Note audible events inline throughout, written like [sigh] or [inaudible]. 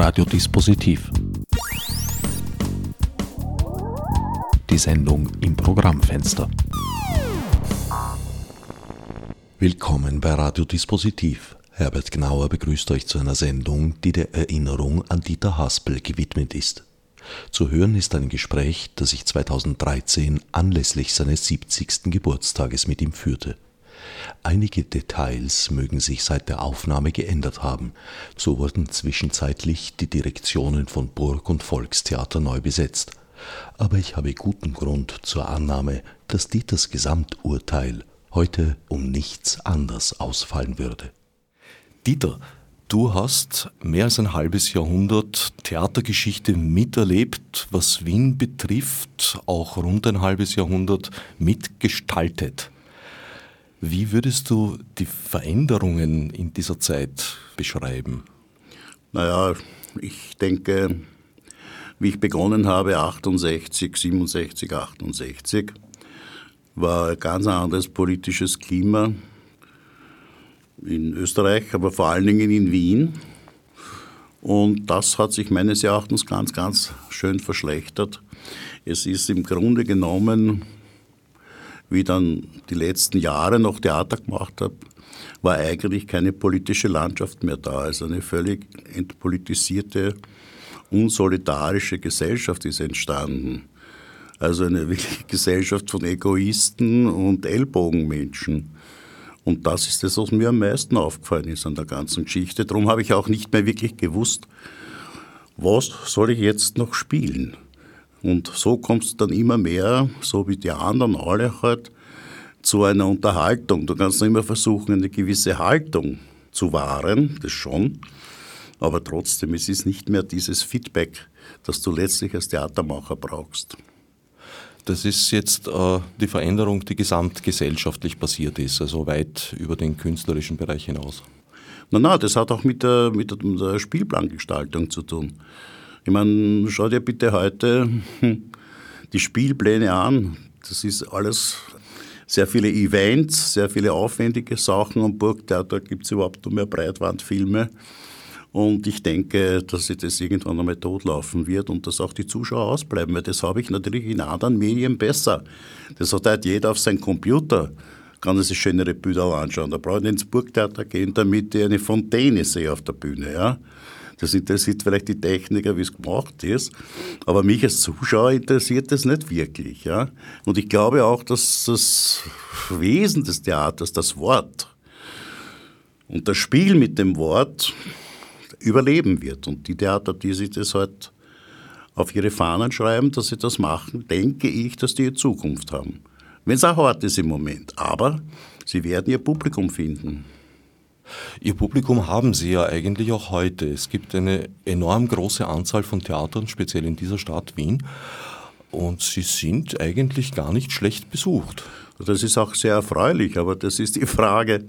Radiodispositiv. Die Sendung im Programmfenster. Willkommen bei Radiodispositiv. Herbert Gnauer begrüßt euch zu einer Sendung, die der Erinnerung an Dieter Haspel gewidmet ist. Zu hören ist ein Gespräch, das ich 2013 anlässlich seines 70. Geburtstages mit ihm führte. Einige Details mögen sich seit der Aufnahme geändert haben. So wurden zwischenzeitlich die Direktionen von Burg und Volkstheater neu besetzt. Aber ich habe guten Grund zur Annahme, dass Dieters Gesamturteil heute um nichts anders ausfallen würde. Dieter, du hast mehr als ein halbes Jahrhundert Theatergeschichte miterlebt, was Wien betrifft, auch rund ein halbes Jahrhundert mitgestaltet. Wie würdest du die Veränderungen in dieser Zeit beschreiben? Naja, ich denke, wie ich begonnen habe, 68, 67, 68, war ein ganz anderes politisches Klima in Österreich, aber vor allen Dingen in Wien. Und das hat sich meines Erachtens ganz, ganz schön verschlechtert. Es ist im Grunde genommen wie dann die letzten Jahre noch Theater gemacht habe, war eigentlich keine politische Landschaft mehr da. Also eine völlig entpolitisierte, unsolidarische Gesellschaft ist entstanden. Also eine wirkliche [laughs] Gesellschaft von Egoisten und Ellbogenmenschen. Und das ist das, was mir am meisten aufgefallen ist an der ganzen Geschichte. Darum habe ich auch nicht mehr wirklich gewusst, was soll ich jetzt noch spielen. Und so kommst du dann immer mehr, so wie die anderen alle halt, zu einer Unterhaltung. Du kannst immer versuchen, eine gewisse Haltung zu wahren, das schon, aber trotzdem, es ist nicht mehr dieses Feedback, das du letztlich als Theatermacher brauchst. Das ist jetzt äh, die Veränderung, die gesamtgesellschaftlich passiert ist, also weit über den künstlerischen Bereich hinaus. Nein, nein, das hat auch mit der, mit der Spielplangestaltung zu tun. Ich meine, schau dir bitte heute [laughs] die Spielpläne an. Das ist alles sehr viele Events, sehr viele aufwendige Sachen. Am Burgtheater gibt es überhaupt nur mehr Breitwandfilme. Und ich denke, dass sich das irgendwann einmal totlaufen wird und dass auch die Zuschauer ausbleiben, weil das habe ich natürlich in anderen Medien besser. Das hat halt jeder auf seinem Computer, kann sich schönere Bilder anschauen. Da brauche ich ins Burgtheater gehen, damit ich eine Fontäne sehe auf der Bühne. Ja? Das interessiert vielleicht die Techniker, wie es gemacht ist. Aber mich als Zuschauer interessiert das nicht wirklich. Ja? Und ich glaube auch, dass das Wesen des Theaters, das Wort und das Spiel mit dem Wort überleben wird. Und die Theater, die sich das halt auf ihre Fahnen schreiben, dass sie das machen, denke ich, dass die Zukunft haben. Wenn es auch hart ist im Moment. Aber sie werden ihr Publikum finden. Ihr Publikum haben Sie ja eigentlich auch heute. Es gibt eine enorm große Anzahl von Theatern, speziell in dieser Stadt Wien. Und sie sind eigentlich gar nicht schlecht besucht. Das ist auch sehr erfreulich, aber das ist die Frage,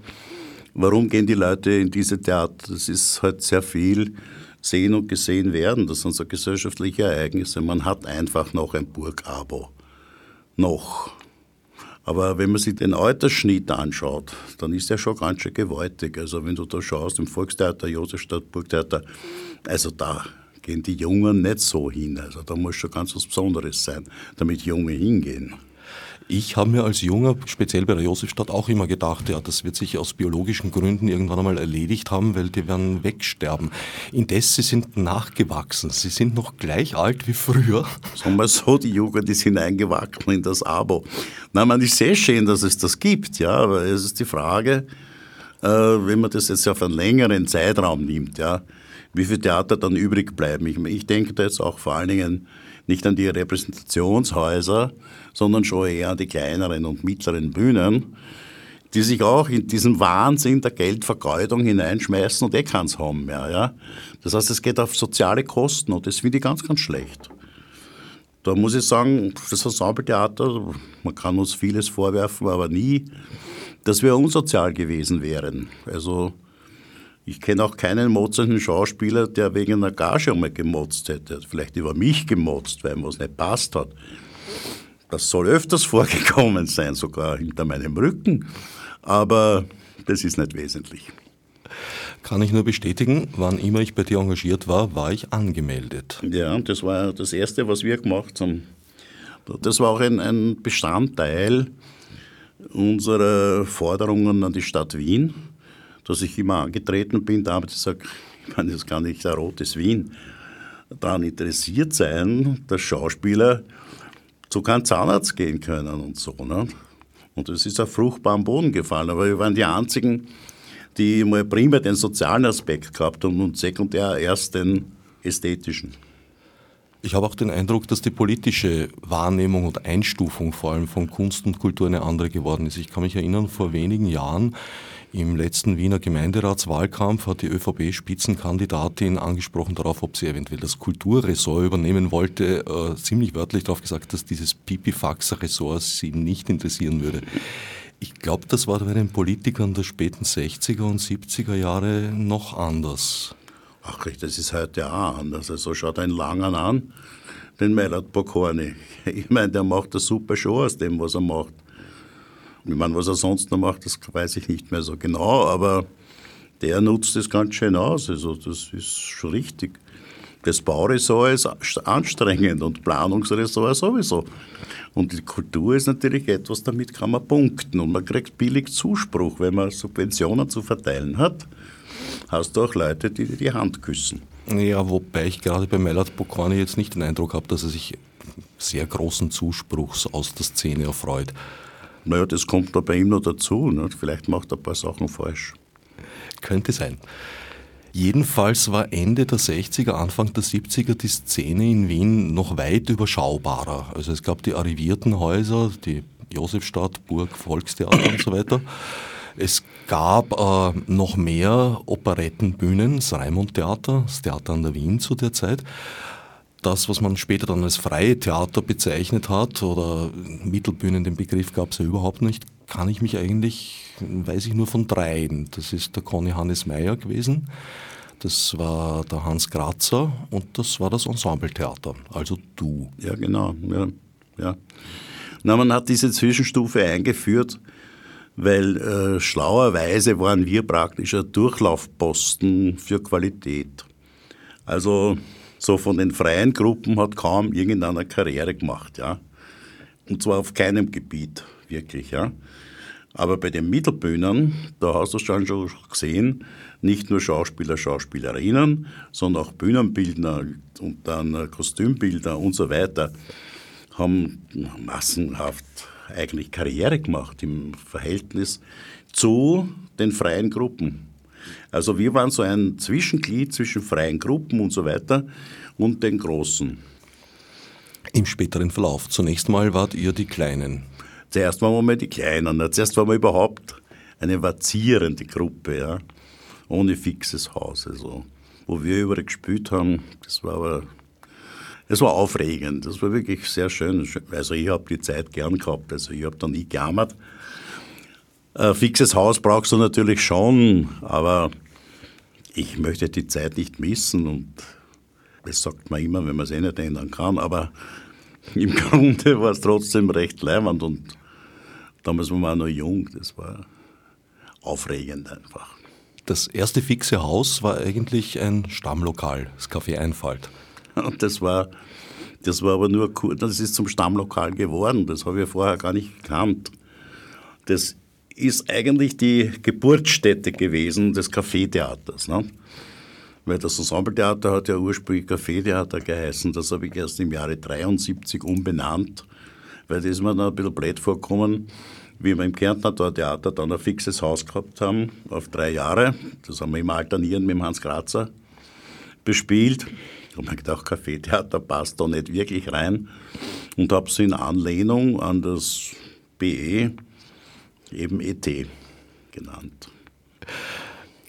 warum gehen die Leute in diese Theater? Das ist halt sehr viel sehen und gesehen werden. Das sind so gesellschaftliche Ereignisse. Man hat einfach noch ein Burgabo. Noch. Aber wenn man sich den Altersschnitt anschaut, dann ist er schon ganz schön gewaltig. Also wenn du da schaust, im Volkstheater, Josefstadt, Burgtheater, also da gehen die Jungen nicht so hin. Also da muss schon ganz was Besonderes sein, damit Junge hingehen. Ich habe mir als Junger, speziell bei der Josefstadt, auch immer gedacht, ja, das wird sich aus biologischen Gründen irgendwann einmal erledigt haben, weil die werden wegsterben. Indes, sie sind nachgewachsen. Sie sind noch gleich alt wie früher. Sagen wir so, die Jugend ist hineingewachsen in das Abo. Na, man ist sehr schön, dass es das gibt, ja, aber es ist die Frage, äh, wenn man das jetzt auf einen längeren Zeitraum nimmt, ja, wie viele Theater dann übrig bleiben. Ich, ich denke da jetzt auch vor allen Dingen nicht an die Repräsentationshäuser, sondern schon eher an die kleineren und mittleren Bühnen, die sich auch in diesen Wahnsinn der Geldvergeudung hineinschmeißen und eh keins haben mehr. Ja? Das heißt, es geht auf soziale Kosten und das finde ich ganz, ganz schlecht. Da muss ich sagen, das Ensembletheater, man kann uns vieles vorwerfen, aber nie, dass wir unsozial gewesen wären. Also ich kenne auch keinen motzenden Schauspieler, der wegen einer Gage einmal gemotzt hätte. Vielleicht über mich gemotzt, weil ihm was nicht passt hat. Das soll öfters [laughs] vorgekommen sein, sogar hinter meinem Rücken. Aber das ist nicht wesentlich. Kann ich nur bestätigen, wann immer ich bei dir engagiert war, war ich angemeldet. Ja, das war das Erste, was wir gemacht haben. Das war auch ein, ein Bestandteil unserer Forderungen an die Stadt Wien, dass ich immer angetreten bin. Da habe ich gesagt, ich meine, das kann nicht ein rotes Wien daran interessiert sein, dass Schauspieler zu keinem Zahnarzt gehen können und so. Ne? Und das ist auf fruchtbaren Boden gefallen. Aber wir waren die Einzigen, die mal primär den sozialen Aspekt gehabt haben und sekundär erst den ästhetischen. Ich habe auch den Eindruck, dass die politische Wahrnehmung und Einstufung vor allem von Kunst und Kultur eine andere geworden ist. Ich kann mich erinnern, vor wenigen Jahren im letzten Wiener Gemeinderatswahlkampf hat die ÖVP-Spitzenkandidatin angesprochen darauf, ob sie eventuell das Kulturressort übernehmen wollte, äh, ziemlich wörtlich darauf gesagt, dass dieses Pipifax-Ressort sie nicht interessieren würde. Ich glaube, das war bei den Politikern der späten 60er und 70er Jahre noch anders. Ach, das ist heute auch anders. Also schaut einen Langen an, den Meilert Bokorni. [laughs] Ich meine, der macht eine super Show aus dem, was er macht. Ich meine, was er sonst noch macht, das weiß ich nicht mehr so genau, aber der nutzt das ganz schön aus. Also das ist schon richtig. Das Bauressort ist anstrengend und Planungsressort sowieso. Und die Kultur ist natürlich etwas, damit kann man punkten und man kriegt billig Zuspruch, wenn man Subventionen zu verteilen hat. Hast du auch Leute, die dir die Hand küssen. Ja, wobei ich gerade bei Melat Bokorni jetzt nicht den Eindruck habe, dass er sich sehr großen Zuspruchs aus der Szene erfreut. Naja, das kommt da bei ihm noch dazu. Ne? Vielleicht macht er ein paar Sachen falsch. Könnte sein. Jedenfalls war Ende der 60er, Anfang der 70er die Szene in Wien noch weit überschaubarer. Also es gab die arrivierten Häuser, die Josefstadt, Burg, Volkstheater und so weiter. Es gab äh, noch mehr Operettenbühnen, das Raimund-Theater, das Theater an der Wien zu der Zeit das, was man später dann als freie Theater bezeichnet hat, oder Mittelbühnen, den Begriff gab es ja überhaupt nicht, kann ich mich eigentlich, weiß ich nur von dreien. Das ist der Conny Hannes Meyer gewesen, das war der Hans Grazer und das war das Ensembletheater, also du. Ja, genau. Ja, ja. Na, man hat diese Zwischenstufe eingeführt, weil äh, schlauerweise waren wir praktisch ein Durchlaufposten für Qualität. Also so von den freien Gruppen hat kaum irgendeiner Karriere gemacht, ja. Und zwar auf keinem Gebiet, wirklich, ja. Aber bei den Mittelbühnen, da hast du schon schon gesehen, nicht nur Schauspieler, Schauspielerinnen, sondern auch Bühnenbildner und dann Kostümbildner und so weiter haben massenhaft eigentlich Karriere gemacht im Verhältnis zu den freien Gruppen. Also wir waren so ein Zwischenglied zwischen freien Gruppen und so weiter und den großen. Im späteren Verlauf. Zunächst mal wart ihr die Kleinen. Zuerst waren wir mal die Kleinen. Zuerst waren wir überhaupt eine vazierende Gruppe, ja, ohne fixes Haus. Also, wo wir überall gespielt haben, das war aber es war aufregend, das war wirklich sehr schön. Also ich habe die Zeit gern gehabt, also ich habe da nie gejammert. Ein fixes Haus brauchst du natürlich schon, aber ich möchte die Zeit nicht missen und das sagt man immer, wenn man es eh nicht ändern kann, aber im [laughs] Grunde war es trotzdem recht leibend und damals waren wir noch jung, das war aufregend einfach. Das erste fixe Haus war eigentlich ein Stammlokal, das Café Einfalt. Und das war, das war aber nur kurz, das ist zum Stammlokal geworden, das habe ich vorher gar nicht gekannt. Das ist eigentlich die Geburtsstätte gewesen des Kaffeetheaters. Ne? Weil das Ensembletheater hat ja ursprünglich Kaffeetheater geheißen. Das habe ich erst im Jahre 73 umbenannt, weil das ist mir dann ein bisschen blöd vorgekommen, wie wir im Kärntner Theater dann ein fixes Haus gehabt haben, auf drei Jahre. Das haben wir immer alternierend mit dem Hans Grazer bespielt. Ich habe mir gedacht, Kaffeetheater passt da nicht wirklich rein und habe es in Anlehnung an das BE eben ET genannt.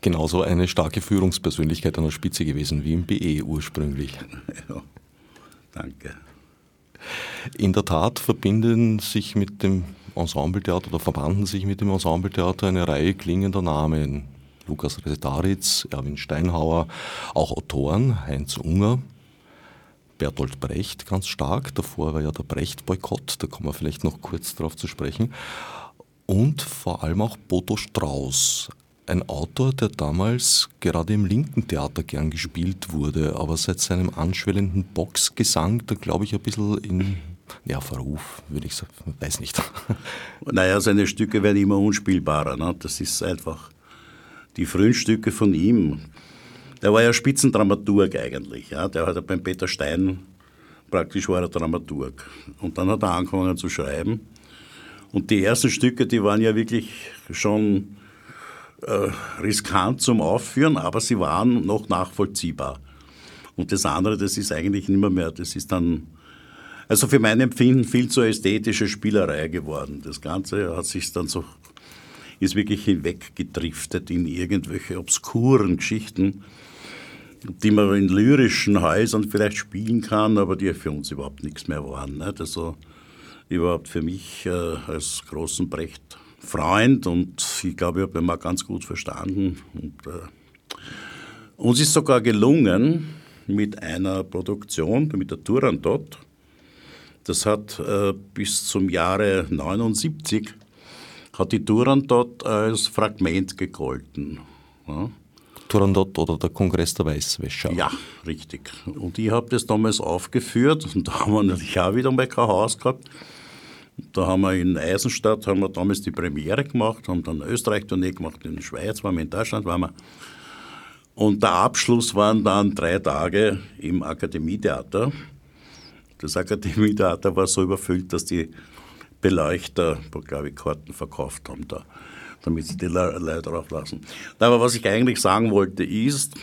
Genauso eine starke Führungspersönlichkeit an der Spitze gewesen wie im BE ursprünglich. [laughs] Ja, danke. In der Tat verbinden sich mit dem Ensembletheater oder verbanden sich mit dem Ensembletheater eine Reihe klingender Namen. Lukas Resetaritz, Erwin Steinhauer, auch Autoren, Heinz Unger, Bertolt Brecht ganz stark. Davor war ja der Brecht-Boykott, da kommen wir vielleicht noch kurz darauf zu sprechen und vor allem auch Bodo Strauß, ein Autor, der damals gerade im linken Theater gern gespielt wurde, aber seit seinem anschwellenden Boxgesang da glaube ich ein bisschen in ja, Verruf, würde ich sagen, weiß nicht. [laughs] Naja, seine Stücke werden immer unspielbarer. Ne? Das ist einfach die frühen Stücke von ihm. Der war ja Spitzendramaturg eigentlich. Ja? Der hat beim Peter Stein praktisch war er Dramaturg. Und dann hat er angefangen zu schreiben. Und die ersten Stücke, die waren ja wirklich schon äh, riskant zum Aufführen, aber sie waren noch nachvollziehbar. Und das andere, das ist eigentlich nicht mehr, mehr das ist dann also für mein Empfinden viel zu ästhetische Spielerei geworden. Das Ganze hat sich dann so, ist wirklich hinweggedriftet in irgendwelche obskuren Geschichten, die man in lyrischen Häusern vielleicht spielen kann, aber die für uns überhaupt nichts mehr waren. Nicht? Also überhaupt für mich äh, als großen Brecht Freund und ich glaube, ich habe ihn mal ganz gut verstanden. Und, äh, uns ist sogar gelungen, mit einer Produktion, mit der Turandot, das hat äh, bis zum Jahre 79 hat die Turandot als Fragment gegolten. Ja. Turandot oder der Kongress der Weißwäscher. Ja, richtig. Und ich habe das damals aufgeführt und da haben wir natürlich auch wieder mal kein Haus gehabt. Da haben wir in Eisenstadt haben wir damals die Premiere gemacht, haben dann Österreich-Tournee gemacht, in der Schweiz waren wir, in Deutschland waren wir. Und der Abschluss waren dann drei Tage im Akademietheater. Das Akademietheater war so überfüllt, dass die Beleuchter, glaube ich, Karten verkauft haben da, damit sie die Leute drauf lassen. Aber was ich eigentlich sagen wollte ist,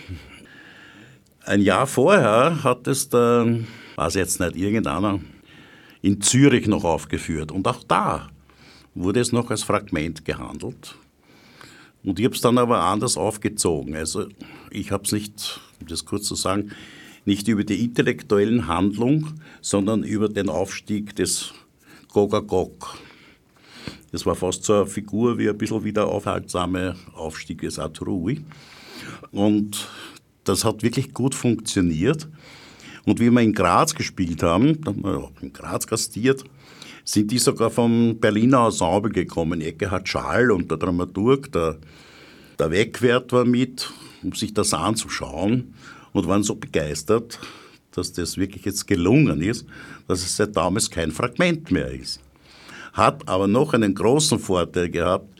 ein Jahr vorher hat es der, weiß jetzt nicht, irgendeiner in Zürich noch aufgeführt. Und auch da wurde es noch als Fragment gehandelt. Und ich habe es dann aber anders aufgezogen. Also ich habe es nicht, um das kurz zu sagen, nicht über die intellektuellen Handlung, sondern über den Aufstieg des Gogagog. Das war fast so eine Figur wie ein bisschen wie der aufhaltsame Aufstieg des Aturui. Und das hat wirklich gut funktioniert. Und wie wir in Graz gespielt haben, da haben wir in Graz gastiert, sind die sogar vom Berliner Ensemble gekommen. Eckehard Schall und der Dramaturg, der, der Wegwert war mit, um sich das anzuschauen und waren so begeistert, dass das wirklich jetzt gelungen ist, dass es seit damals kein Fragment mehr ist. Hat aber noch einen großen Vorteil gehabt.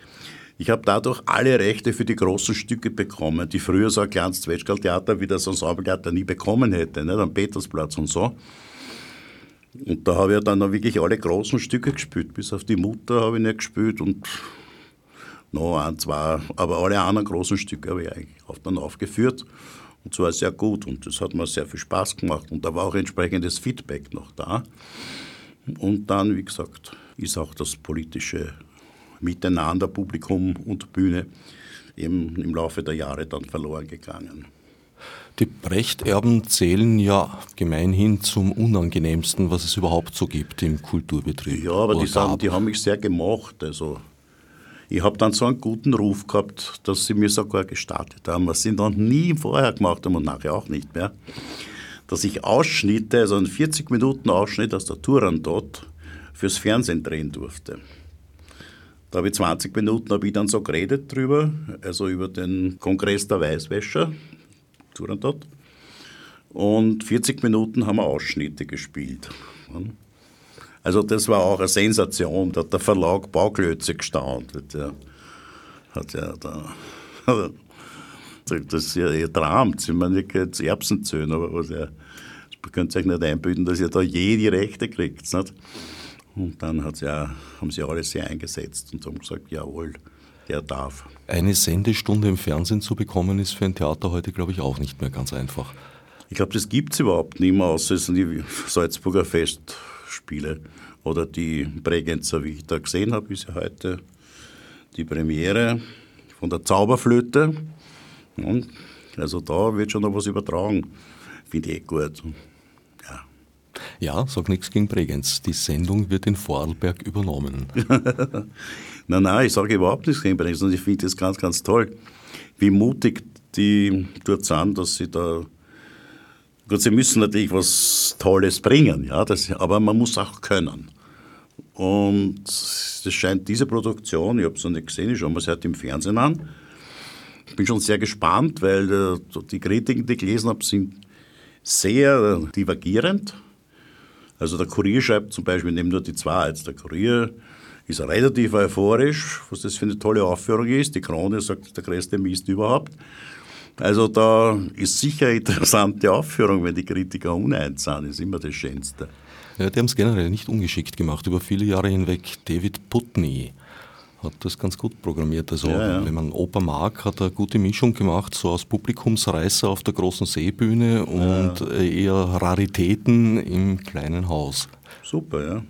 Ich habe dadurch alle Rechte für die großen Stücke bekommen, die früher so ein kleines Zwetschgall-Theater wie das Ensembletheater nie bekommen hätte, nicht? am Petersplatz und so. Und da habe ich dann wirklich alle großen Stücke gespielt, bis auf die Mutter habe ich nicht gespielt und noch ein, zwei, aber alle anderen großen Stücke habe ich eigentlich auch dann aufgeführt. Und zwar sehr gut und das hat mir sehr viel Spaß gemacht und da war auch entsprechendes Feedback noch da. Und dann, wie gesagt, ist auch das politische Miteinander, Publikum und Bühne eben im Laufe der Jahre dann verloren gegangen. Die Brechterben zählen ja gemeinhin zum unangenehmsten, was es überhaupt so gibt im Kulturbetrieb. Ja, aber die, sind, die haben mich sehr gemocht. Also ich habe dann so einen guten Ruf gehabt, dass sie mir sogar gestartet haben, was sie noch nie vorher gemacht haben und nachher auch nicht mehr, dass ich Ausschnitte, also einen 40 Minuten Ausschnitt aus der Turandot fürs Fernsehen drehen durfte. Da habe ich 20 Minuten habe ich dann so geredet drüber, also über den Kongress der Weißwäscher, Turandot. Und 40 Minuten haben wir Ausschnitte gespielt. Also das war auch eine Sensation. Da hat der Verlag Bauklötze gestaunt. Der hat ja da, [laughs] das ist ja ihr Traum. Ich meine, jetzt Erbsenzöhn, aber was ja, ihr könnt euch nicht einbilden, dass ihr da je die Rechte kriegt. Nicht? Und dann hat's ja, haben sie alle sehr eingesetzt und haben gesagt, jawohl, der darf. Eine Sendestunde im Fernsehen zu bekommen, ist für ein Theater heute, glaube ich, auch nicht mehr ganz einfach. Ich glaube, das gibt es überhaupt nicht mehr, außer es sind die Salzburger Fest Spiele. Oder die Bregenzer, wie ich da gesehen habe, ist ja heute die Premiere von der Zauberflöte. Und also da wird schon noch was übertragen. Finde ich eh gut. Ja. Sag nichts gegen Bregenz. Die Sendung wird in Vorarlberg übernommen. [laughs] nein, nein, ich sage überhaupt nichts gegen Bregenz. Und ich finde das ganz, ganz toll, wie mutig die dort sind, dass sie da Gut, sie müssen natürlich was Tolles bringen, ja, das, aber man muss auch können. Und das scheint diese Produktion, ich habe es noch nicht gesehen, ich schaue mir es heute im Fernsehen an, Ich bin schon sehr gespannt, weil äh, die Kritiken, die ich gelesen habe, sind sehr divergierend. Also der Kurier schreibt zum Beispiel, nehmen nur die zwei jetzt. Der Kurier ist relativ euphorisch, was das für eine tolle Aufführung ist. Die Krone sagt, der größte Mist überhaupt. Also da ist sicher eine interessante Aufführung, wenn die Kritiker uneins sind, ist immer das Schönste. Ja, die haben es generell nicht ungeschickt gemacht. Über viele Jahre hinweg David Putney hat das ganz gut programmiert. Also ja, ja. wenn man Oper mag, hat er eine gute Mischung gemacht, so aus Publikumsreißer auf der großen Seebühne und ja. eher Raritäten im kleinen Haus. Super, ja.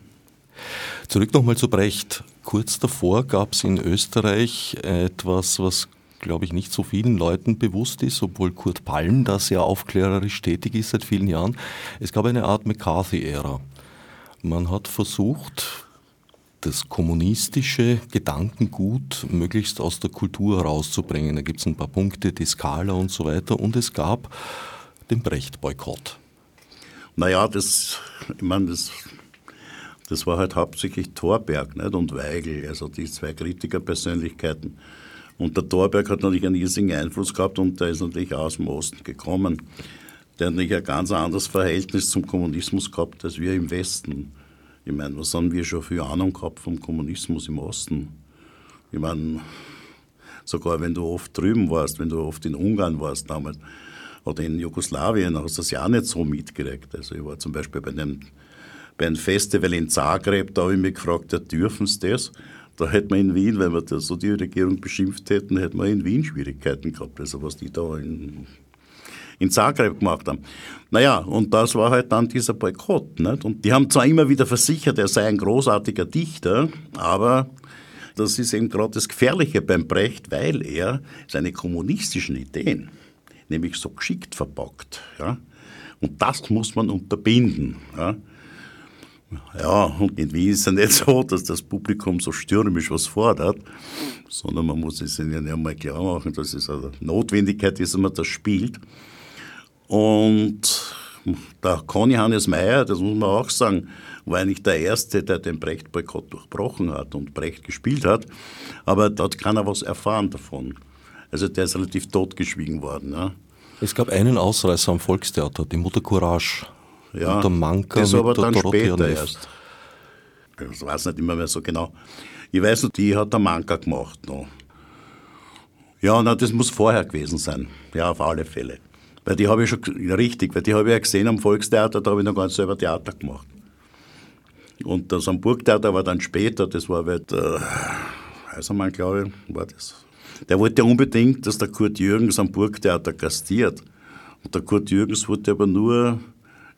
Zurück nochmal zu Brecht. Kurz davor gab es in Österreich etwas, was glaube ich, nicht so vielen Leuten bewusst ist, obwohl Kurt Palm da sehr aufklärerisch tätig ist seit vielen Jahren. Es gab eine Art McCarthy-Ära. Man hat versucht, das kommunistische Gedankengut möglichst aus der Kultur herauszubringen. Da gibt es ein paar Punkte, die Skala und so weiter. Und es gab den Brecht-Boykott. Naja, das, ich meine, das, das war halt hauptsächlich Thorberg nicht? und Weigel, also die zwei Kritikerpersönlichkeiten. Und der Thorberg hat natürlich einen riesigen Einfluss gehabt und der ist natürlich aus dem Osten gekommen. Der hat natürlich ein ganz anderes Verhältnis zum Kommunismus gehabt als wir im Westen. Ich meine, was haben wir schon für Ahnung gehabt vom Kommunismus im Osten? Ich meine, sogar wenn du oft drüben warst, wenn du oft in Ungarn warst damals oder in Jugoslawien, hast du das ja auch nicht so mitgekriegt. Also ich war zum Beispiel bei einem, bei einem Festival in Zagreb, da habe ich mich gefragt, ja, dürfen sie das? Da hätte man in Wien, wenn wir das so die Regierung beschimpft hätten, hätte man in Wien Schwierigkeiten gehabt. Also was die da in in Zagreb gemacht haben. Naja, und das war halt dann dieser Boykott. Nicht? Und die haben zwar immer wieder versichert, er sei ein großartiger Dichter, aber das ist eben gerade das Gefährliche beim Brecht, weil er seine kommunistischen Ideen nämlich so geschickt verpackt. Ja? Und das muss man unterbinden. Ja? Ja, und in Wien ist es ja nicht so, dass das Publikum so stürmisch was fordert, sondern man muss es ihnen ja mal klar machen, dass es eine Notwendigkeit ist, dass man das spielt. Und der Conny Hannes Meyer, das muss man auch sagen, war eigentlich der Erste, der den Brecht-Boykott durchbrochen hat und Brecht gespielt hat. Aber dort kann er was erfahren davon. Also der ist relativ totgeschwiegen worden. Ja. Es gab einen Ausreißer am Volkstheater, die Mutter Courage. Ja, und der Manka das aber dann später erst. Ich weiß nicht immer mehr so genau. Ich weiß noch, die hat der Manka gemacht noch. Ja, na, das muss vorher gewesen sein. Ja, auf alle Fälle. Weil die habe ich schon, richtig, weil die habe ich ja gesehen am Volkstheater, da habe ich noch ganz selber Theater gemacht. Und das am Burgtheater war dann später, das war halt, äh, Eisermann, glaube ich, war das. Der wollte ja unbedingt, dass der Kurt Jürgens am Burgtheater gastiert. Und der Kurt Jürgens wollte aber nur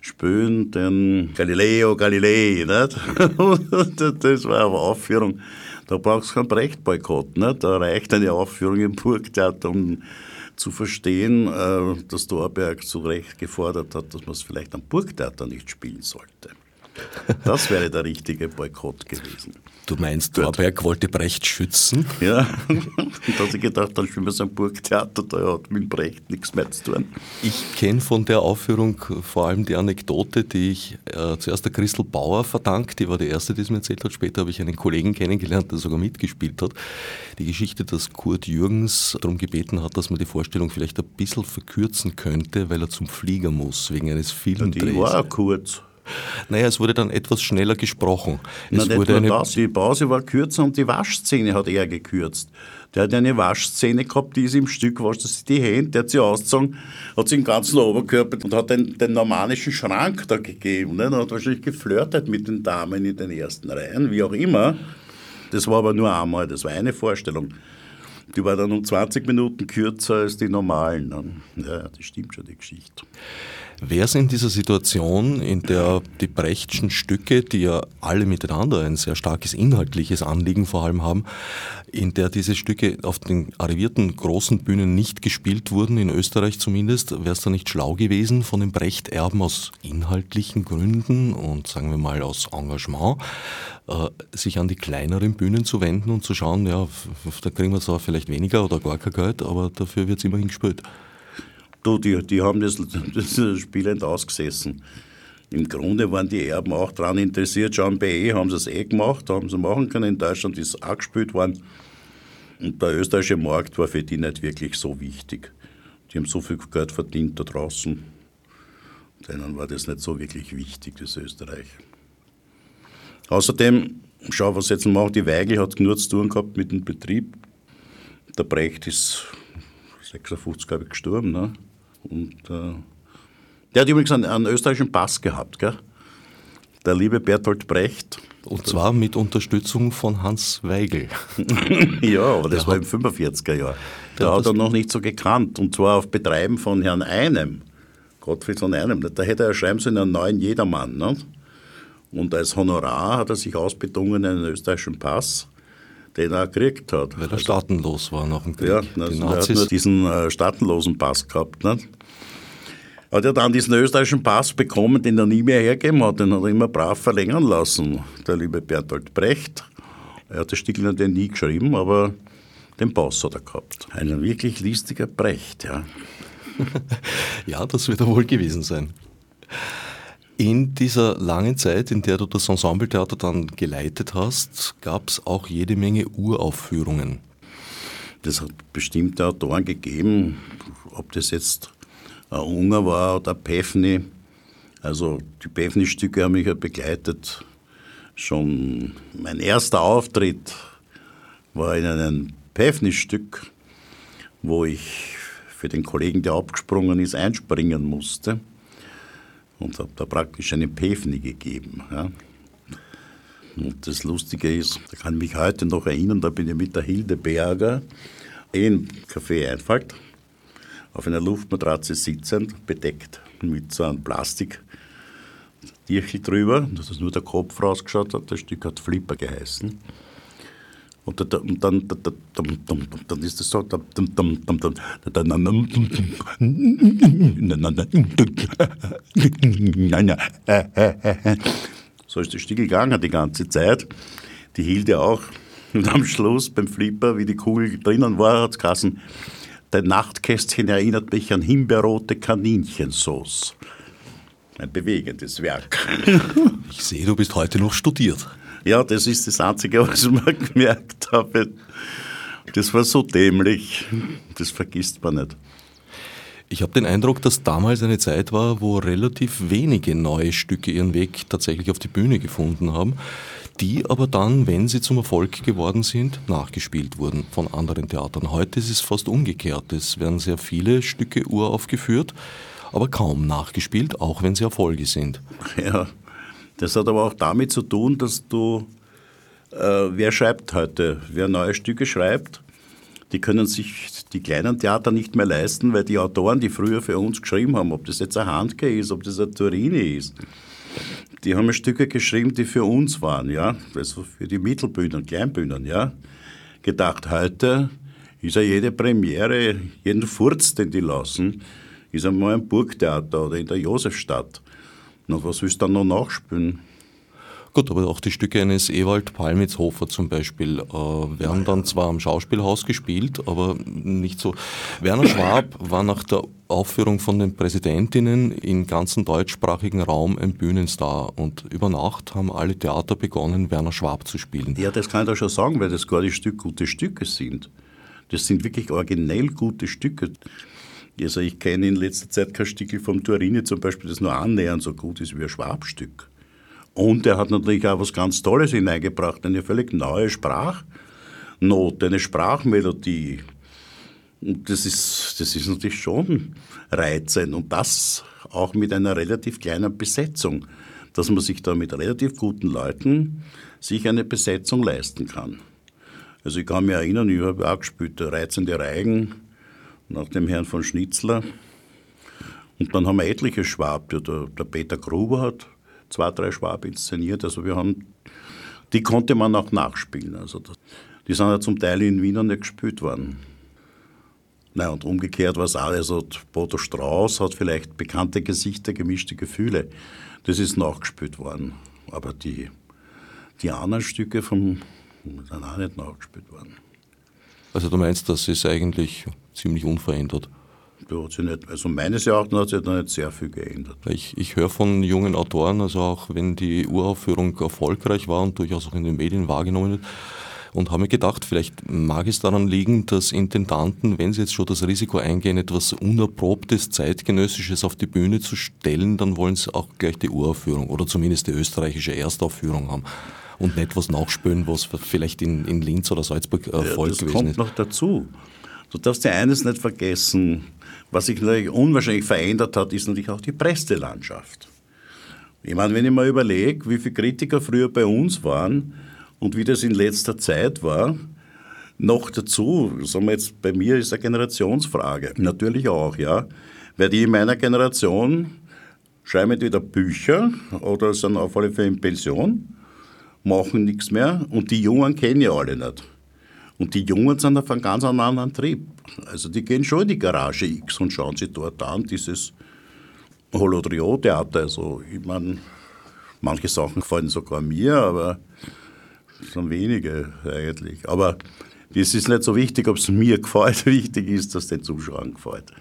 spülen den Galileo Galilei, nicht? [laughs] das war eine Aufführung. Da brauchst du keinen Brecht-Boykott, nicht? Da reicht eine Aufführung im Burgtheater, um zu verstehen, äh, dass Dorberg zu Recht gefordert hat, dass man es vielleicht am Burgtheater nicht spielen sollte. Das wäre der richtige Boykott gewesen. Du meinst, Dorberg wollte Brecht schützen? Ja, [laughs] da hat sich gedacht, dann spielen wir so ein Burgtheater, da hat mit Brecht nichts mehr zu tun. Ich kenne von der Aufführung vor allem die Anekdote, die ich äh, zuerst der Christel Bauer verdankt, die war die erste, die es mir erzählt hat. Später habe ich einen Kollegen kennengelernt, der sogar mitgespielt hat. Die Geschichte, dass Kurt Jürgens darum gebeten hat, dass man die Vorstellung vielleicht ein bisschen verkürzen könnte, weil er zum Flieger muss, wegen eines Filmdrehs. Ja, die war kurz. Naja, es wurde dann etwas schneller gesprochen. Es Na, wurde eine das. Die Pause war kürzer und die Waschszene hat er gekürzt. Der hat eine Waschszene gehabt, die ist im Stück, wascht sich die Hände, der hat sie ausgezogen, hat sich den ganzen Oberkörper und hat den, den normalischen Schrank da gegeben. Ne? Und hat wahrscheinlich geflirtet mit den Damen in den ersten Reihen, wie auch immer. Das war aber nur einmal, das war eine Vorstellung. Die war dann um 20 Minuten kürzer als die normalen. Ja, das stimmt schon, die Geschichte. Wäre es in dieser Situation, in der die Brechtschen Stücke, die ja alle miteinander ein sehr starkes inhaltliches Anliegen vor allem haben, in der diese Stücke auf den arrivierten großen Bühnen nicht gespielt wurden, in Österreich zumindest, wäre es da nicht schlau gewesen, von den Brecht-Erben aus inhaltlichen Gründen und sagen wir mal aus Engagement, äh, sich an die kleineren Bühnen zu wenden und zu schauen, ja, da kriegen wir zwar vielleicht weniger oder gar kein Geld, aber dafür wird es immerhin gespielt. Du, die, die haben das, das spielend ausgesessen. Im Grunde waren die Erben auch daran interessiert. Schauen, bei E haben sie es eh gemacht, haben sie machen können. In Deutschland ist es auch gespielt worden. Und der österreichische Markt war für die nicht wirklich so wichtig. Die haben so viel Geld verdient da draußen. Denen war das nicht so wirklich wichtig, das Österreich. Außerdem, schau, was jetzt macht, die Weigel hat nur zu tun gehabt mit dem Betrieb. Der Brecht ist 56, glaube ich, gestorben. Ne? Und äh, der hat übrigens einen, einen österreichischen Pass gehabt, gell? Der liebe Bertolt Brecht. Und zwar mit Unterstützung von Hans Weigel. [laughs] ja, aber das der war im 45er Jahr. Da hat er noch nicht so gekannt. Und zwar auf Betreiben von Herrn Einem, Gottfried von Einem. Da hätte er schreiben sollen, einen neuen Jedermann. Ne? Und als Honorar hat er sich ausbedungen einen österreichischen Pass, den er gekriegt hat. Weil er staatenlos war nach dem Krieg. Ja, also er hat nur diesen äh, staatenlosen Pass gehabt. Ne? Hat er dann diesen österreichischen Pass bekommen, den er nie mehr hergegeben hat. Den hat er immer brav verlängern lassen, der liebe Bertolt Brecht. Er hat das Stickel natürlich nie geschrieben, aber den Pass hat er gehabt. Ein wirklich listiger Brecht, ja. [laughs] ja, das wird er wohl gewesen sein. In dieser langen Zeit, in der du das Ensembletheater dann geleitet hast, gab es auch jede Menge Uraufführungen. Das hat bestimmte Autoren gegeben, ob das jetzt ein Unger war oder Pefni. Also die Pefni-Stücke haben mich ja begleitet. Schon mein erster Auftritt war in einem Pefni-Stück, wo ich für den Kollegen, der abgesprungen ist, einspringen musste und habe da praktisch eine Pefni gegeben. Ja. Und das Lustige ist, da kann ich mich heute noch erinnern, da bin ich mit der Hilde Berger in Café Einfalt auf einer Luftmatratze sitzend, bedeckt mit so einem Plastik. drüber, dass nur der Kopf rausgeschaut hat. Das Stück hat Flipper geheißen. Und dann, dann, ist das so. So ist das Stück gegangen die ganze Zeit. Die hielt ja auch. Und am Schluss beim Flipper, wie die Kugel drinnen war, hat es geheißen, Dein Nachtkästchen erinnert mich an himbeerrote Kaninchensauce. Ein bewegendes Werk. Ich sehe, du bist heute noch studiert. Ja, das ist das Einzige, was ich mir [laughs] gemerkt habe. Das war so dämlich. Das vergisst man nicht. Ich habe den Eindruck, dass damals eine Zeit war, wo relativ wenige neue Stücke ihren Weg tatsächlich auf die Bühne gefunden haben die aber dann, wenn sie zum Erfolg geworden sind, nachgespielt wurden von anderen Theatern. Heute ist es fast umgekehrt. Es werden sehr viele Stücke uraufgeführt, aber kaum nachgespielt, auch wenn sie Erfolge sind. Ja, das hat aber auch damit zu tun, dass du, äh, wer schreibt heute, wer neue Stücke schreibt, die können sich die kleinen Theater nicht mehr leisten, weil die Autoren, die früher für uns geschrieben haben, ob das jetzt ein Handke ist, ob das ein Turini ist, die haben Stücke geschrieben, die für uns waren, ja, also für die Mittelbühnen, Kleinbühnen, ja. Gedacht, heute ist ja jede Premiere, jeden Furz, den die lassen, ist einmal ein Burgtheater oder in der Josefstadt. Und was willst du dann noch nachspielen? Gut, aber auch die Stücke eines Ewald Palmitzhofer zum Beispiel äh, werden dann zwar am Schauspielhaus gespielt, aber nicht so. Werner Schwab war nach der Aufführung von den Präsidentinnen im ganzen deutschsprachigen Raum ein Bühnenstar und über Nacht haben alle Theater begonnen, Werner Schwab zu spielen. Ja, das kann ich da schon sagen, weil das gar die Stück gute Stücke sind. Das sind wirklich originell gute Stücke. Also ich kenne in letzter Zeit kein Stückel vom Turini zum Beispiel, das nur annähernd so gut ist wie ein Schwabstück. Und er hat natürlich auch was ganz Tolles hineingebracht, eine völlig neue Sprachnote, eine Sprachmelodie. Und das ist, das ist natürlich schon reizend und das auch mit einer relativ kleinen Besetzung, dass man sich da mit relativ guten Leuten sich eine Besetzung leisten kann. Also ich kann mich erinnern, ich habe auch gespielt, Reizende Reigen nach dem Herrn von Schnitzler. Und dann haben wir etliche Schwab, der, der Peter Gruber hat zwei, drei Schwab inszeniert. Also wir haben, die konnte man auch nachspielen. Also das, die sind ja zum Teil in Wien nicht gespielt worden. Nein, und umgekehrt war es auch, also Bodo Strauß hat vielleicht bekannte Gesichter, gemischte Gefühle. Das ist nachgespielt worden. Aber die, die anderen Stücke vom, sind auch nicht nachgespielt worden. Also du meinst, das ist eigentlich ziemlich unverändert? da hat sich nicht, also meines Erachtens hat sich da nicht sehr viel geändert. Ich, ich höre von jungen Autoren, also auch wenn die Uraufführung erfolgreich war und durchaus auch in den Medien wahrgenommen wird, und habe mir gedacht, vielleicht mag es daran liegen, dass Intendanten, wenn sie jetzt schon das Risiko eingehen, etwas Unerprobtes, Zeitgenössisches auf die Bühne zu stellen, dann wollen sie auch gleich die Uraufführung oder zumindest die österreichische Erstaufführung haben und nicht was nachspülen, was vielleicht in, in Linz oder Salzburg äh, voll ja, gewesen kommt ist. noch dazu. Du darfst dir eines nicht vergessen, was sich natürlich unwahrscheinlich verändert hat, ist natürlich auch die Presselandschaft. Ich meine, wenn ich mal überlege, wie viele Kritiker früher bei uns waren und wie das in letzter Zeit war, noch dazu, sagen wir jetzt, bei mir ist eine Generationsfrage. Natürlich auch, ja. Weil die in meiner Generation schreiben entweder Bücher oder sind auf alle Fälle in Pension, machen nichts mehr und die Jungen kennen ja alle nicht. Und die Jungen sind auf einem ganz anderen Trieb. Also die gehen schon in die Garage X und schauen sich dort an, dieses Holodrio-Theater. Also ich meine, manche Sachen gefallen sogar mir, aber es sind wenige eigentlich. Aber es ist nicht so wichtig, ob es mir gefällt. [laughs] Wichtig ist, dass es den Zuschauern gefällt.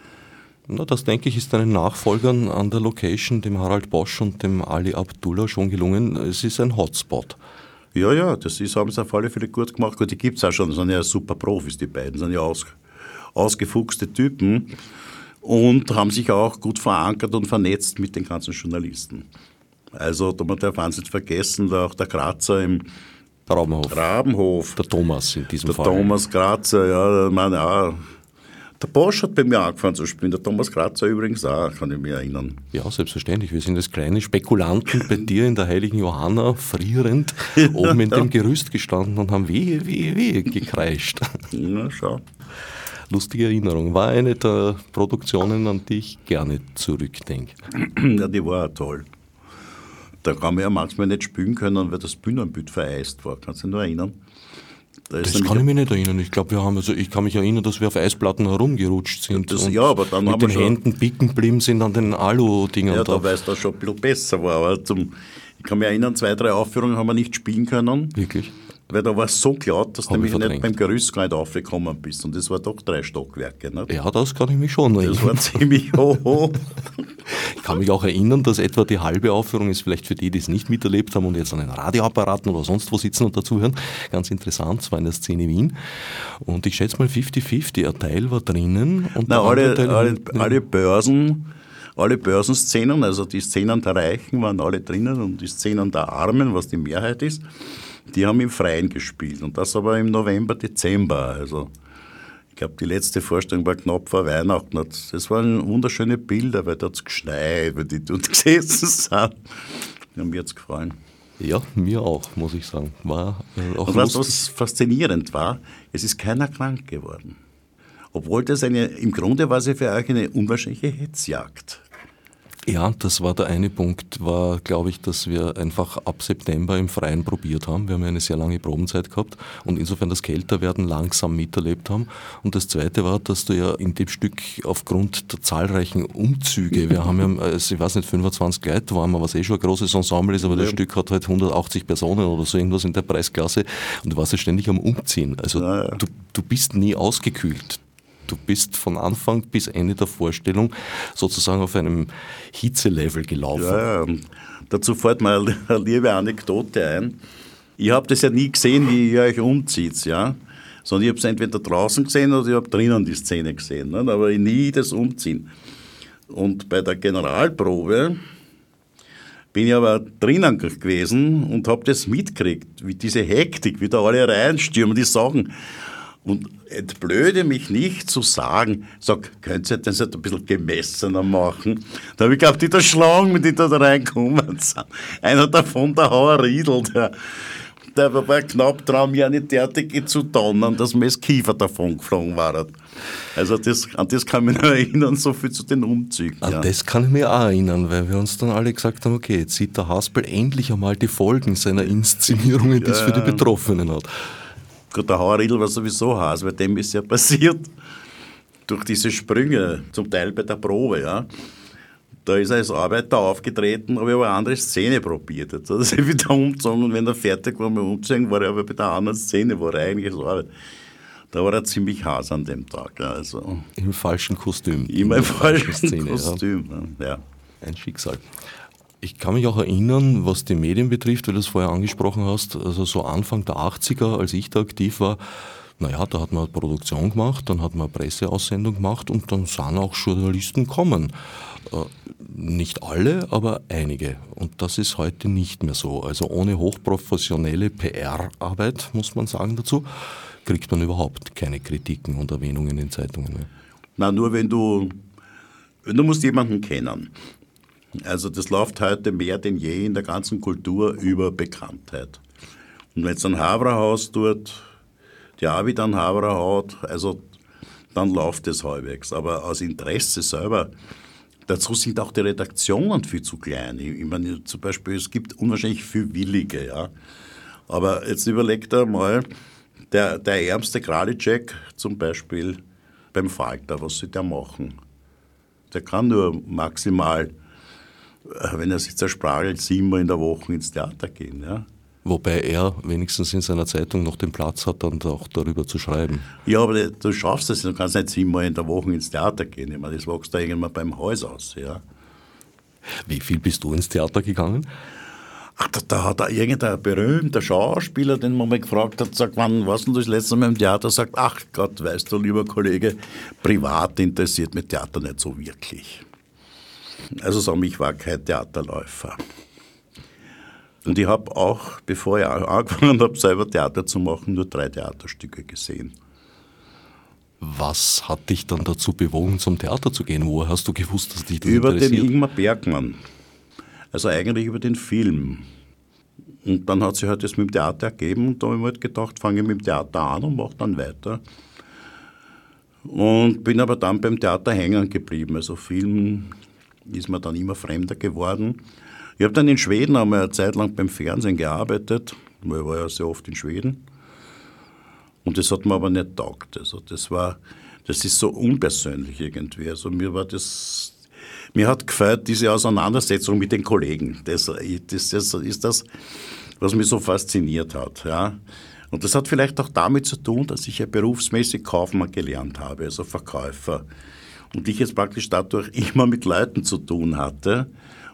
Na, das denke ich, ist deinen Nachfolgern an der Location, dem Harald Bosch und dem Ali Abdullah, schon gelungen. Es ist ein Hotspot. Ja, ja, das ist, haben sie auf alle Fälle gut gemacht. Gut, die gibt es auch schon, das sind ja super Profis, die beiden, sind ja aus, ausgefuchste Typen und haben sich auch gut verankert und vernetzt mit den ganzen Journalisten. Also, da man darf eins nicht vergessen, da auch der Grazer im Rabenhof. Rabenhof. Der Thomas in diesem der Fall. Thomas Grazer, ja, meine, ja, der Bosch hat bei mir angefangen zu spielen, der Thomas Grazer übrigens auch, kann ich mich erinnern. Ja, selbstverständlich. Wir sind als kleine Spekulanten bei dir in der heiligen Johanna frierend oben in [laughs] dem Gerüst gestanden und haben wehe, wehe, wehe gekreischt. Ja, schau. Lustige Erinnerung. War eine der Produktionen, an die ich gerne zurückdenke. Ja, die war auch toll. Da kann man ja manchmal nicht spielen können, weil das Bühnenbild vereist war. Kannst du dich nur erinnern? Da das kann ich mich nicht erinnern. Ich glaube, wir haben, also ich kann mich erinnern, dass wir auf Eisplatten herumgerutscht sind. Das, ja, aber dann mit haben den wir Händen bicken geblieben sind an den Alu-Dingern. Ja, da. da weil es da schon ein bisschen besser war. Aber zum, ich kann mich erinnern, zwei, drei Aufführungen haben wir nicht spielen können. Wirklich? Weil da war es so laut, dass Hab du ich nämlich nicht beim Gerüst gar nicht aufgekommen bist. Und das war doch drei Stockwerke. Nicht? Ja, das kann ich mich schon Das erinnern. war ziemlich [laughs] hoch. Ich kann mich auch erinnern, dass etwa die halbe Aufführung ist, vielleicht für die, die es nicht miterlebt haben und jetzt an den Radioapparaten oder sonst wo sitzen und dazuhören, ganz interessant, es war in der Szene Wien. Und ich schätze mal 50-50, ein Teil war drinnen und Na, alle, Teil alle, alle Börsen, alle Börsenszenen, also die Szenen der Reichen waren alle drinnen und die Szenen der Armen, was die Mehrheit ist, die haben im Freien gespielt. Und das aber im November, Dezember. Also ich glaube, die letzte Vorstellung war knapp vor Weihnachten. Das waren wunderschöne Bilder, weil da hat es geschneit, weil die dort [laughs] gesessen sind. Die haben mir jetzt gefallen. Ja, mir auch, muss ich sagen. War äh, auch Und was, was faszinierend war, es ist keiner krank geworden. Obwohl das eine, im Grunde war es ja für euch eine unwahrscheinliche Hetzjagd. Ja, das war der eine Punkt, war, glaube ich, dass wir einfach ab September im Freien probiert haben. Wir haben ja eine sehr lange Probenzeit gehabt und insofern das Kälterwerden langsam miterlebt haben. Und das zweite war, dass du ja in dem Stück aufgrund der zahlreichen Umzüge, wir haben ja, [laughs] also ich weiß nicht, 25 Leute waren wir, was eh schon ein großes Ensemble ist, aber das Stück hat halt 180 Personen oder so irgendwas in der Preisklasse und du warst ja ständig am Umziehen. Also Ja, ja. Du, du bist nie ausgekühlt. Du bist von Anfang bis Ende der Vorstellung sozusagen auf einem Hitzelevel gelaufen. Ja, ja. Dazu fällt mir eine [laughs] liebe Anekdote ein. Ich habe das ja nie gesehen, wie ihr euch umzieht, ja. Sondern ich habe es entweder draußen gesehen oder ich habe drinnen die Szene gesehen. Nicht? Aber nie das Umziehen. Und bei der Generalprobe bin ich aber drinnen gewesen und habe das mitgekriegt, wie diese Hektik, wie da alle reinstürmen, die sagen. Und entblöde mich nicht zu sagen, sag, könnt ihr das nicht ein bisschen gemessener machen? Da habe ich gehabt, die da Schlangen, die da reinkommen sind. Einer davon, der Hauer Riedl, der, der war knapp dran, mir eine derartige zu donnern, dass mir das Kiefer davon geflogen war. Also das, an das kann ich mich noch erinnern, so viel zu den Umzügen. An ja. das kann ich mir auch erinnern, weil wir uns dann alle gesagt haben, okay, jetzt sieht der Haspel endlich einmal die Folgen seiner Inszenierungen, die es für die Betroffenen hat. Gut, der Hauerriedl war sowieso Haas, weil dem ist ja passiert durch diese Sprünge, zum Teil bei der Probe, ja. Da ist er als Arbeiter aufgetreten, aber er eine andere Szene probiert. Jetzt hat er sich wieder umgezogen und wenn er fertig war mit Umziehen, war er aber bei der anderen Szene, wo er eigentlich als Arbeit. Da war er ziemlich Haas an dem Tag. Also Im falschen Kostüm. immer im falschen Szene, Kostüm. Ja. Ja. Ein Schicksal. Ich kann mich auch erinnern, was die Medien betrifft, weil du es vorher angesprochen hast, also so Anfang der 80er, als ich da aktiv war, naja, da hat man eine Produktion gemacht, dann hat man eine Presseaussendung gemacht und dann sahen auch Journalisten kommen. Äh, nicht alle, aber einige. Und das ist heute nicht mehr so. Also ohne hochprofessionelle PR-Arbeit, muss man sagen dazu, kriegt man überhaupt keine Kritiken und Erwähnungen in Zeitungen mehr. Na, nur wenn du, du musst jemanden kennen. Also das läuft heute mehr denn je in der ganzen Kultur über Bekanntheit. Und wenn es ein Haberhaus tut, die wieder einen Haberer hat, also dann läuft es halbwegs. Aber aus Interesse selber, dazu sind auch die Redaktionen viel zu klein. Ich meine, zum Beispiel, es gibt unwahrscheinlich viel Willige, ja. Aber jetzt überlegt er mal, der, der ärmste Kralicek zum Beispiel beim Falter, was soll der machen? Der kann nur maximal, wenn er sich zersprachelt, siebenmal in der Woche ins Theater gehen. Ja? Wobei er wenigstens in seiner Zeitung noch den Platz hat, dann auch darüber zu schreiben. Ja, aber du schaffst das, du kannst nicht siebenmal in der Woche ins Theater gehen. Ich meine, das wächst da irgendwann beim Haus aus. Ja. Wie viel bist du ins Theater gegangen? Ach, da, da hat er irgendein berühmter Schauspieler, den man mal gefragt hat, sagt, wann warst du das letzte Mal im Theater? Sagt, ach Gott, weißt du, lieber Kollege, privat interessiert mich Theater nicht so wirklich. Also sagen ich war kein Theaterläufer. Und ich habe auch, bevor ich angefangen habe, selber Theater zu machen, nur drei Theaterstücke gesehen. Was hat dich dann dazu bewogen, zum Theater zu gehen? Wo hast du gewusst, dass dich das über interessiert? Über den Ingmar Bergmann. Also eigentlich über den Film. Und dann hat sich halt das mit dem Theater ergeben und da habe ich mir halt gedacht, fange ich mit dem Theater an und mache dann weiter. Und bin aber dann beim Theater hängen geblieben. Also Film ist mir dann immer fremder geworden. Ich habe dann in Schweden einmal eine Zeit lang beim Fernsehen gearbeitet, weil ich war ja sehr oft in Schweden. Und das hat mir aber nicht taugt. Also das das ist so unpersönlich irgendwie. Also mir war das mir hat gefällt diese Auseinandersetzung mit den Kollegen. Das, das, das ist das, was mich so fasziniert hat. Ja. Und das hat vielleicht auch damit zu tun, dass ich ja berufsmäßig Kaufmann gelernt habe, also Verkäufer. Und ich jetzt praktisch dadurch immer mit Leuten zu tun hatte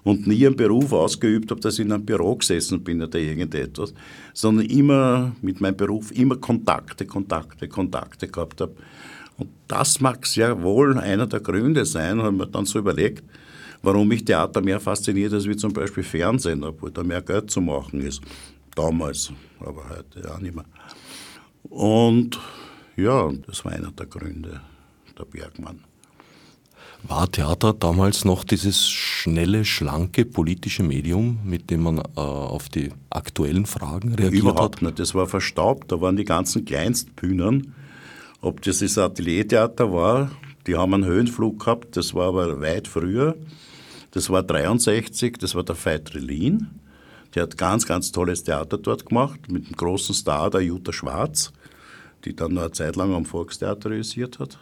und nie einen Beruf ausgeübt habe, dass ich in einem Büro gesessen bin oder irgendetwas, sondern immer mit meinem Beruf immer Kontakte, Kontakte, Kontakte gehabt habe. Und das mag sehr wohl einer der Gründe sein, haben wir dann so überlegt, warum mich Theater mehr fasziniert als wie zum Beispiel Fernsehen, obwohl da mehr Geld zu machen ist. Damals, aber heute auch nicht mehr. Und ja, das war einer der Gründe, der Bergmann. War Theater damals noch dieses schnelle, schlanke politische Medium, mit dem man äh, auf die aktuellen Fragen reagiert Überhaupt hat? Überhaupt nicht. Das war verstaubt. Da waren die ganzen Kleinstbühnen ob das das Ateliertheater war, die haben einen Höhenflug gehabt, das war aber weit früher. Das war 63, das war der Veit Relin. Der hat ganz, ganz tolles Theater dort gemacht, mit dem großen Star, der Jutta Schwarz, die dann noch eine Zeit lang am Volkstheater realisiert hat.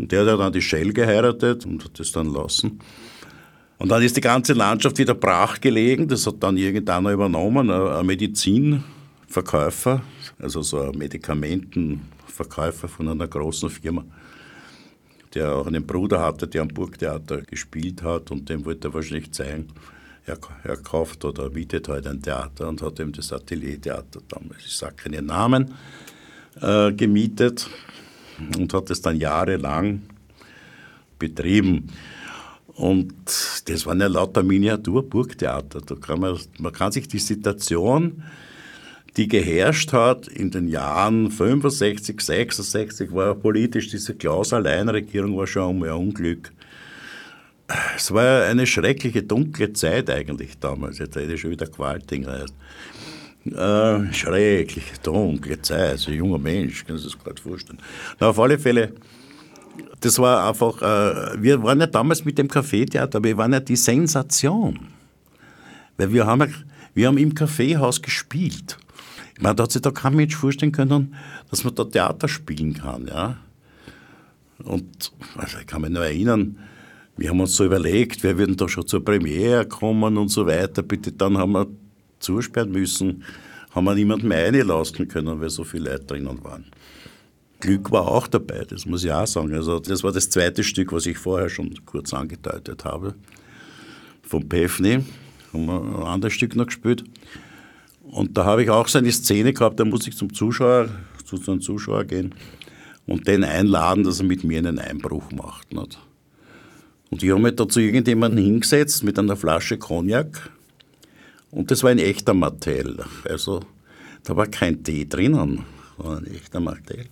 Und der hat dann die Shell geheiratet und hat das dann lassen. Und dann ist die ganze Landschaft wieder brach gelegen. Das hat dann irgendeiner übernommen, ein Medizinverkäufer, also so ein Medikamenten, Verkäufer von einer großen Firma, der auch einen Bruder hatte, der am Burgtheater gespielt hat und dem wollte er wahrscheinlich zeigen, er, er kauft oder mietet halt ein Theater und hat eben das Ateliertheater damals, ich sage keinen Namen, äh, gemietet und hat es dann jahrelang betrieben. Und das waren ja lauter Miniatur-Burgtheater. Da kann man, man kann sich die Situation die geherrscht hat in den Jahren 65, 66, war politisch diese Klaus-Allein-Regierung war schon einmal ein Unglück. Es war eine schreckliche, dunkle Zeit eigentlich damals. Jetzt rede ich schon wieder Qualting. Äh, schreckliche, dunkle Zeit. Also ein junger Mensch, kann sich das gerade vorstellen. Na, auf alle Fälle, das war einfach, äh, wir waren ja damals mit dem Kaffeetheater, wir waren ja die Sensation. Weil wir haben, wir haben im Kaffeehaus gespielt. Man hat sich da kein Mensch vorstellen können, dass man da Theater spielen kann. Ja? Und also ich kann mich nur erinnern, wir haben uns so überlegt, wir würden da schon zur Premiere kommen und so weiter. Bitte, dann haben wir zusperren müssen, haben wir niemanden mehr reinlassen können, weil so viele Leute drinnen waren. Glück war auch dabei, das muss ich auch sagen. Also das war das zweite Stück, was ich vorher schon kurz angedeutet habe. von Pefni, haben wir ein anderes Stück noch gespielt. Und da habe ich auch so eine Szene gehabt, da muss ich zum Zuschauer, zu einem Zuschauer gehen und den einladen, dass er mit mir einen Einbruch macht. Und ich habe mich da zu irgendjemandem hingesetzt mit einer Flasche Cognac und das war ein echter Martell. Also da war kein Tee drinnen, sondern ein echter Martell.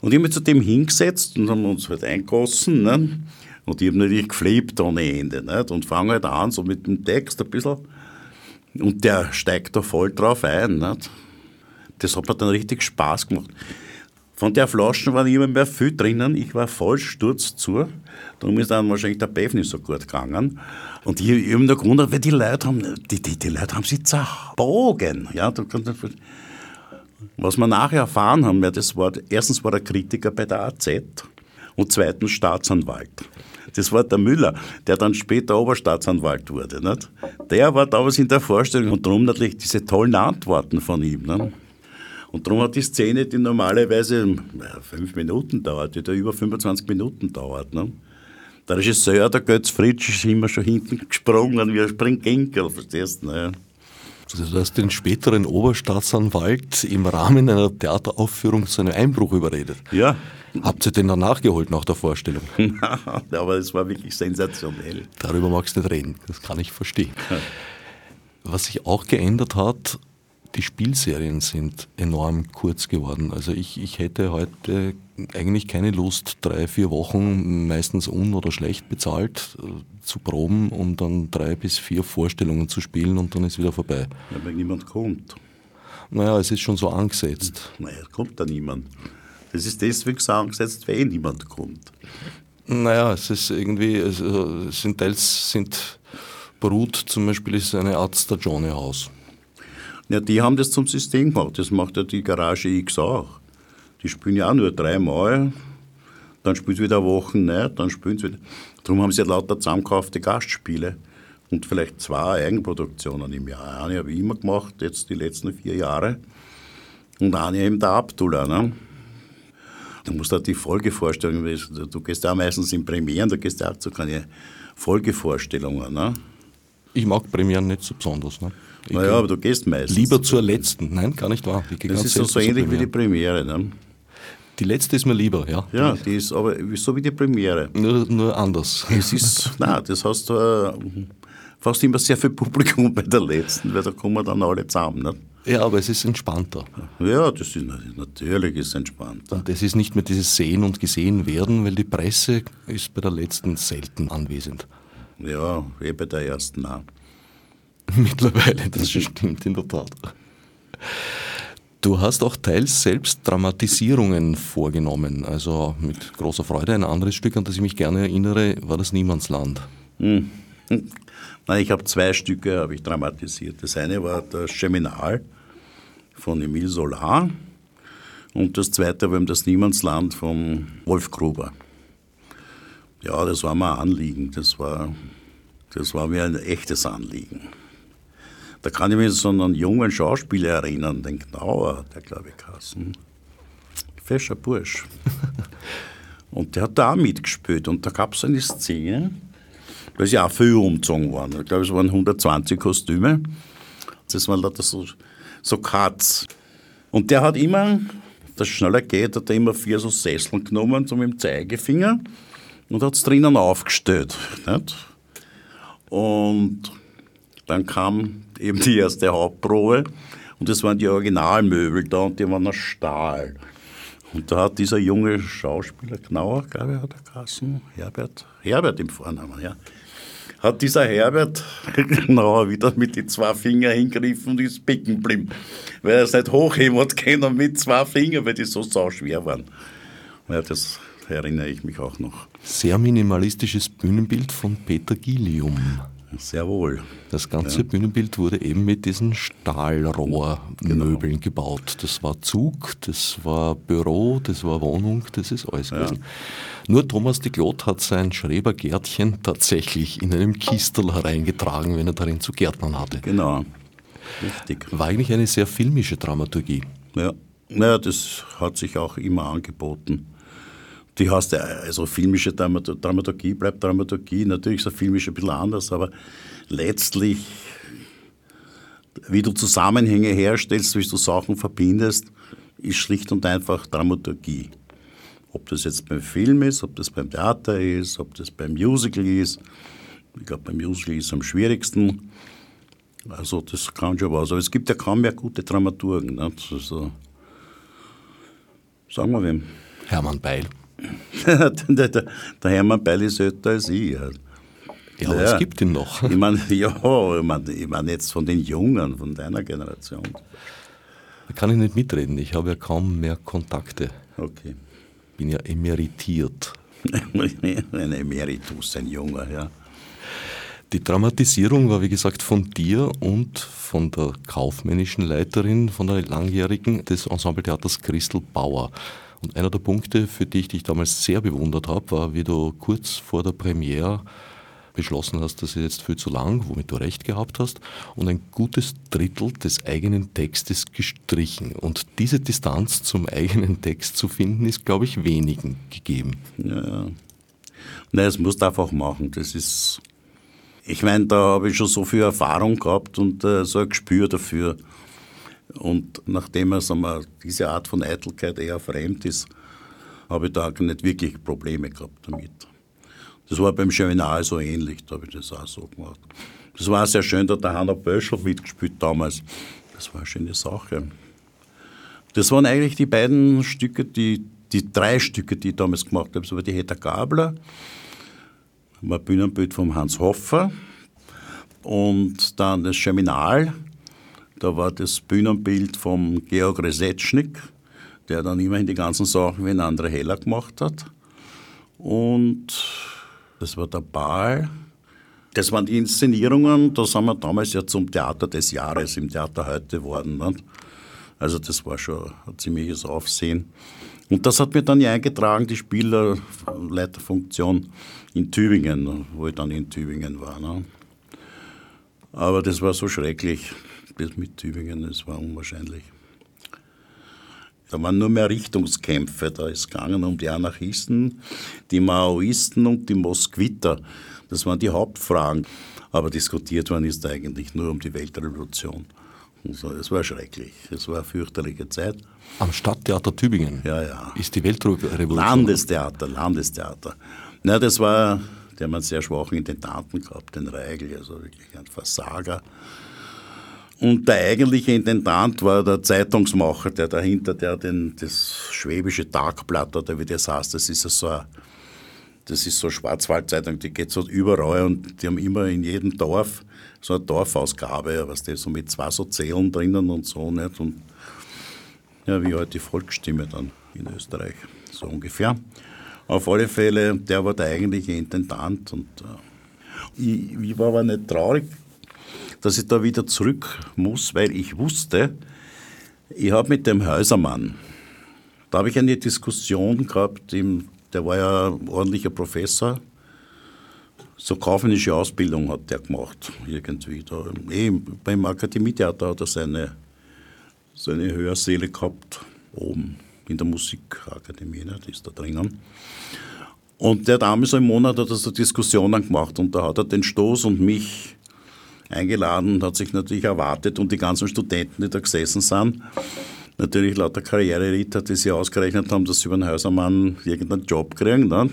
Und ich habe mich zu dem hingesetzt und haben uns halt eingossen. Ne? Und ich habe natürlich geflebt ohne Ende. Nicht? Und fange halt an, so mit dem Text ein bisschen. Und der steigt da voll drauf ein. Nicht? Das hat mir dann richtig Spaß gemacht. Von der Flaschen war nicht mehr viel drinnen. Ich war voll Sturz zu. Darum ist dann wahrscheinlich der Beef nicht so gut gegangen. Und ich, ich habe mir gewundert, weil die Leute haben, die, die, die Leute haben sich zerbogen. Ja, du kannst nicht, was wir nachher erfahren haben, ja, das war, erstens war er Kritiker bei der AZ und zweitens Staatsanwalt. Das war der Müller, der dann später Oberstaatsanwalt wurde. Nicht? Der war damals in der Vorstellung und darum natürlich diese tollen Antworten von ihm. Nicht? Und darum hat die Szene, die normalerweise fünf Minuten dauert, die da über 25 Minuten dauert. Ne? Der Regisseur, der Götz Fritsch, ist immer schon hinten gesprungen wie ein Springginkel, verstehst du? Ne? Also du hast den späteren Oberstaatsanwalt im Rahmen einer Theateraufführung zu einem Einbruch überredet. Ja. Habt ihr den dann nachgeholt nach der Vorstellung? [laughs] Aber es war wirklich sensationell. Darüber magst du nicht reden, das kann ich verstehen. Was sich auch geändert hat, die Spielserien sind enorm kurz geworden. Also ich, ich hätte heute eigentlich keine Lust, drei, vier Wochen meistens un- oder schlecht bezahlt äh, zu proben, um dann drei bis vier Vorstellungen zu spielen und dann ist wieder vorbei. Ja, weil niemand kommt. Naja, es ist schon so angesetzt. Naja, kommt da niemand. Das ist deswegen so angesetzt, weil eh niemand kommt. Naja, es ist irgendwie, also sind teils sind Brut zum Beispiel ist eine Art Stagione-Haus. Ja, die haben das zum System gemacht. Das macht ja die Garage X auch. Die spielen ja auch nur dreimal, dann spielen sie wieder Wochen nicht, dann spielen sie wieder. Darum haben sie ja lauter zusammengekaufte Gastspiele und vielleicht zwei Eigenproduktionen im Jahr. Eine habe ich immer gemacht, jetzt die letzten vier Jahre. Und eine eben der Abdullah. Ne? Du musst halt die Folgevorstellungen, du gehst ja meistens in Premieren, du gehst ja auch zu keine Folgevorstellungen. Ne? Ich mag Premieren nicht so besonders. Ne? Naja, aber du gehst meistens. Lieber zur letzten. Nein, gar nicht wahr. das ist so, so ähnlich wie die Premiere. Ne? Die letzte ist mir lieber, ja. Ja, die ist aber so wie die Premiere. Nur, nur anders. Es ist, nein, das heißt äh, fast immer sehr viel Publikum [laughs] bei der letzten, weil da kommen dann alle zusammen. Nicht? Ja, aber es ist entspannter. Ja, das ist natürlich ist entspannter. Und es ist nicht mehr dieses Sehen und Gesehen werden, weil die Presse ist bei der letzten selten anwesend. Ja, eh bei der ersten auch. [laughs] Mittlerweile, das stimmt in der Tat. Du hast auch teils selbst Dramatisierungen vorgenommen, also mit großer Freude. Ein anderes Stück, an das ich mich gerne erinnere, war das Niemandsland. Hm. Nein, ich habe zwei Stücke habe ich dramatisiert. Das eine war das Geminal von Emile Solar und das zweite war das Niemandsland von Wolf Gruber. Ja, das war mir ein Anliegen. Das war, das war mir ein echtes Anliegen. Da kann ich mich so an einen jungen Schauspieler erinnern, den Knauer, der glaube ich Kassen. Fescher Bursch. [laughs] und der hat da auch mitgespielt. Und da gab es eine Szene, da ist ja auch viel umgezogen worden. Ich glaube, es waren 120 Kostüme. Das waren lauter so, so Cuts. Und der hat immer, dass es schneller geht, hat er immer vier so Sesseln genommen, so mit dem Zeigefinger und hat es drinnen aufgestellt. Nicht? Und dann kam eben die erste Hauptprobe und das waren die Originalmöbel da und die waren aus Stahl. Und da hat dieser junge Schauspieler, Knauer, glaube ich, hat er Kassen, Herbert, Herbert im Vornamen, ja, hat dieser Herbert [laughs] Knauer wieder mit den zwei Fingern hingegriffen und ist bicken geblieben. Weil er es nicht hochheben hat können mit zwei Fingern, weil die so sauschwer waren. Ja, das erinnere ich mich auch noch. Sehr minimalistisches Bühnenbild von Peter Gillium. Sehr wohl. Das ganze ja. Bühnenbild wurde eben mit diesen Stahlrohrmöbeln genau. gebaut. Das war Zug, das war Büro, das war Wohnung, das ist alles ja. gewesen. Nur Thomas de Glot hat sein Schrebergärtchen tatsächlich in einem Kistel hereingetragen, wenn er darin zu Gärtnern hatte. Genau. Richtig. War eigentlich eine sehr filmische Dramaturgie. Ja, naja, das hat sich auch immer angeboten Die heißt ja, also filmische Dramaturgie bleibt Dramaturgie. Natürlich ist der filmische ein bisschen anders, aber letztlich, wie du Zusammenhänge herstellst, wie du Sachen verbindest, ist schlicht und einfach Dramaturgie. Ob das jetzt beim Film ist, ob das beim Theater ist, ob das beim Musical ist. Ich glaube, beim Musical ist es am schwierigsten. Also das kann schon was. Aber es gibt ja kaum mehr gute Dramaturgen. Ne? Also, sagen wir wem. Hermann Beil. [laughs] der, der, Hermann Beil ist älter als ich. Ja, ja aber es gibt ihn noch. Ich meine, [laughs] ja, ich meine ich mein jetzt von den Jungen, von deiner Generation. Da kann ich nicht mitreden. Ich habe ja kaum mehr Kontakte. Okay. Bin ja emeritiert. [laughs] ein Emeritus, ein Junger, ja. Die Dramatisierung war, wie gesagt, von dir und von der kaufmännischen Leiterin, von der langjährigen des Ensembletheaters Christel Bauer. Und einer der Punkte, für die ich dich damals sehr bewundert habe, war, wie du kurz vor der Premiere beschlossen hast, das ist jetzt viel zu lang, womit du recht gehabt hast, und ein gutes Drittel des eigenen Textes gestrichen. Und diese Distanz zum eigenen Text zu finden, ist, glaube ich, wenigen gegeben. Ja. Nein, es musst du einfach machen. Das ist ich meine, da habe ich schon so viel Erfahrung gehabt und äh, so ein Gespür dafür. Und nachdem er, sagen wir, diese Art von Eitelkeit eher fremd ist, habe ich da nicht wirklich Probleme gehabt damit. Das war beim Cheminal so ähnlich, da habe ich das auch so gemacht. Das war sehr schön, da hat der Hanna Böschel mitgespielt damals. Das war eine schöne Sache. Das waren eigentlich die beiden Stücke, die, die drei Stücke, die ich damals gemacht habe. Das war die Heta Gabler, ein Bühnenbild von Hans Hoffer und dann das Cheminal. Da war das Bühnenbild vom Georg Resetschnik, der dann immerhin die ganzen Sachen wie ein anderer Heller gemacht hat. Und das war der Ball. Das waren die Inszenierungen, da sind wir damals ja zum Theater des Jahres im Theater heute geworden. Ne? Also das war schon ein ziemliches Aufsehen. Und das hat mir dann ja eingetragen, die Spielerleiterfunktion in Tübingen, wo ich dann in Tübingen war. Ne? Aber das war so schrecklich, das mit Tübingen, das war unwahrscheinlich. Da waren nur mehr Richtungskämpfe, da ist es gegangen um die Anarchisten, die Maoisten und die Mosquiter. Das waren die Hauptfragen. Aber diskutiert worden ist eigentlich nur um die Weltrevolution. So, das war schrecklich. Es war eine fürchterliche Zeit. Am Stadttheater Tübingen? Ja, ja. Ist die Weltrevolution? Landestheater, Landestheater. Na, das war, der hat einen sehr schwachen Intendanten gehabt, den Reigel, also wirklich ein Versager. Und der eigentliche Intendant war der Zeitungsmacher, der dahinter, der den, das Schwäbische Tagblatt oder wie das heißt, das ist so eine, das ist so Schwarzwaldzeitung, die geht so überall und die haben immer in jedem Dorf so eine Dorfausgabe, was das so mit zwei so Zählen drinnen und so nicht und ja, wie halt die Volksstimme dann in Österreich, so ungefähr. Auf alle Fälle, der war der eigentliche Intendant und äh, ich, ich war aber nicht traurig, dass ich da wieder zurück muss, weil ich wusste, ich habe mit dem Häusermann, da habe ich eine Diskussion gehabt, der war ja ein ordentlicher Professor, so kaufmännische Ausbildung hat der gemacht, irgendwie. Da, eh, beim Akademietheater hat er seine, seine Hörsäle gehabt, oben in der Musikakademie, ne, die ist da drinnen. Und der hat einmal so im Monat hat er so Diskussionen gemacht und da hat er den Stoß und mich eingeladen und hat sich natürlich erwartet und die ganzen Studenten, die da gesessen sind, natürlich lauter Karriereritter, die sich ausgerechnet haben, dass sie über den Häusermann irgendeinen Job kriegen. Ne?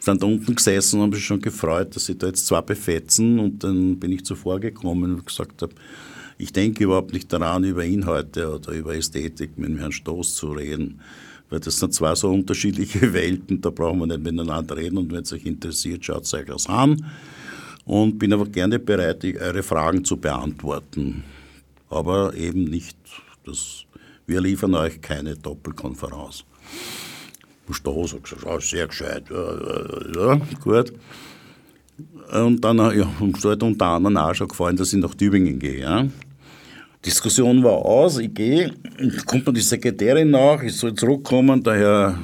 Sind da unten gesessen und haben sich schon gefreut, dass sie da jetzt zwei befetzen und dann bin ich zuvor gekommen und gesagt habe, ich denke überhaupt nicht daran, über Inhalte oder über Ästhetik mit Herrn Stoß zu reden. Weil das sind zwei so unterschiedliche [laughs] Welten, da brauchen wir nicht miteinander reden und wenn es euch interessiert, schaut es euch das an. Und bin aber gerne bereit, eure Fragen zu beantworten. Aber eben nicht, das, wir liefern euch keine Doppelkonferenz. Stoß sehr gescheit, ja, ja, gut. Und dann ja, ist halt unter anderem auch schon gefallen, dass ich nach Tübingen gehe. Ja. Diskussion war aus, ich gehe, kommt mir die Sekretärin nach, ich soll zurückkommen, der Herr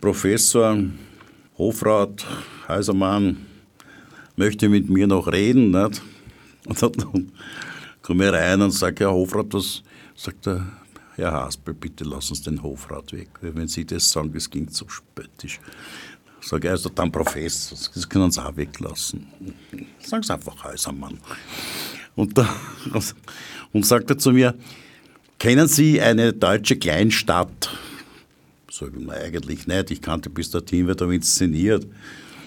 Professor, Hofrat, Heisermann, möchte mit mir noch reden. Nicht? Und dann komme ich rein und sage, Herr Hofrat, was sagt der Herr Haspel, bitte lassen Sie den Hofrat weg. Wenn Sie das sagen, das klingt so spöttisch. Sage also dann Professor, das können Sie auch weglassen. Sagen Sie einfach Häusermann. Und, da, und sagt er zu mir, kennen Sie eine deutsche Kleinstadt? Sag ich, nein, eigentlich nicht. Ich kannte bis dorthin, wird aber inszeniert.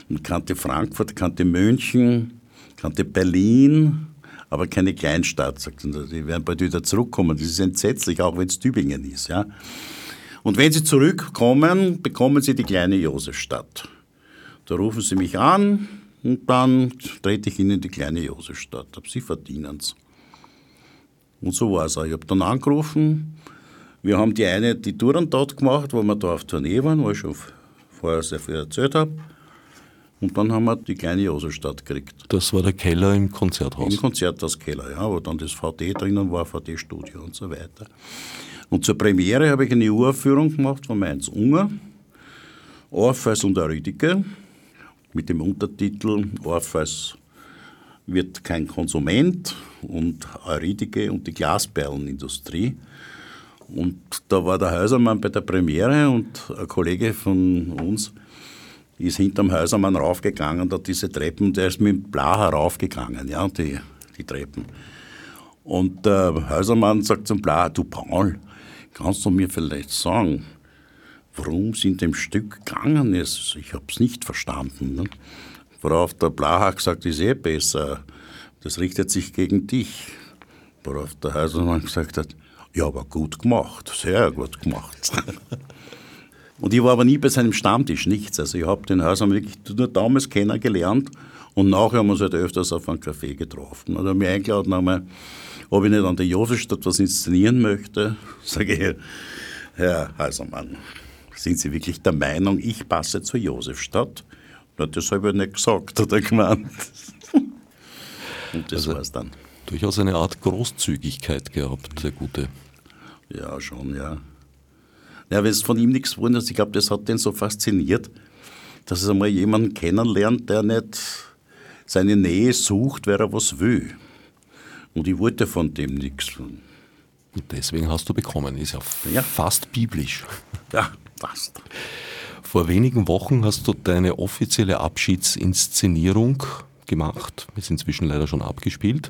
Und kannte Frankfurt, kannte München, kannte Berlin, aber keine Kleinstadt. Sagt die werden bald wieder zurückkommen. Das ist entsetzlich, auch wenn es Tübingen ist. Ja. Und wenn Sie zurückkommen, bekommen Sie die kleine Josefstadt. Da rufen Sie mich an und dann trete ich Ihnen die kleine Josefstadt. Sie verdienen es. Und so war es auch. Ich habe dann angerufen. Wir haben die eine, die Touren dort gemacht, wo wir da auf Tournee waren, wo ich schon vorher sehr viel erzählt habe. Und dann haben wir die kleine Josefstadt gekriegt. Das war der Keller im Konzerthaus? Im Konzerthauskeller, ja, wo dann das VD drinnen war, VD-Studio und so weiter. Und zur Premiere habe ich eine Uraufführung gemacht von Mainz Unger, Orpheus und Eurydice, mit dem Untertitel Orpheus wird kein Konsument und Eurydice und die Glasperlenindustrie. Und da war der Häusermann bei der Premiere und ein Kollege von uns, ist hinterm Häusermann raufgegangen, da diese Treppen, der ist mit dem Blacher raufgegangen, ja, die, die Treppen. Und der Häusermann sagt zum Blacher, du Paul, kannst du mir vielleicht sagen, worum es in dem Stück gegangen ist? Ich habe es nicht verstanden. Ne? Worauf der Blacher gesagt, ist eh besser, das richtet sich gegen dich. Worauf der Häusermann gesagt hat, ja, aber gut gemacht, sehr gut gemacht. [laughs] Und ich war aber nie bei seinem Stammtisch, nichts. Also ich habe den Hausmann wirklich nur damals kennengelernt und nachher haben wir uns halt öfters auf einen Café getroffen. Und er hat mich eingeladen, einmal, ob ich nicht an der Josefstadt was inszenieren möchte. [laughs] Sage ich, Herr Häusermann, sind Sie wirklich der Meinung, ich passe zur Josefstadt? Na, das habe ich nicht gesagt, [laughs] hat er gemeint. Und das also, war es dann. Durchaus eine Art Großzügigkeit gehabt, der Gute. Ja, schon, ja. Ja, wenn es von ihm nichts geworden ist, ich glaube, das hat den so fasziniert, dass es einmal jemanden kennenlernt, der nicht seine Nähe sucht, wer er was will. Und ich wollte von dem nichts. Und deswegen hast du bekommen, ist ja, ja. fast biblisch. Ja, fast. Vor wenigen Wochen hast du deine offizielle Abschiedsinszenierung gemacht, ist inzwischen leider schon abgespielt.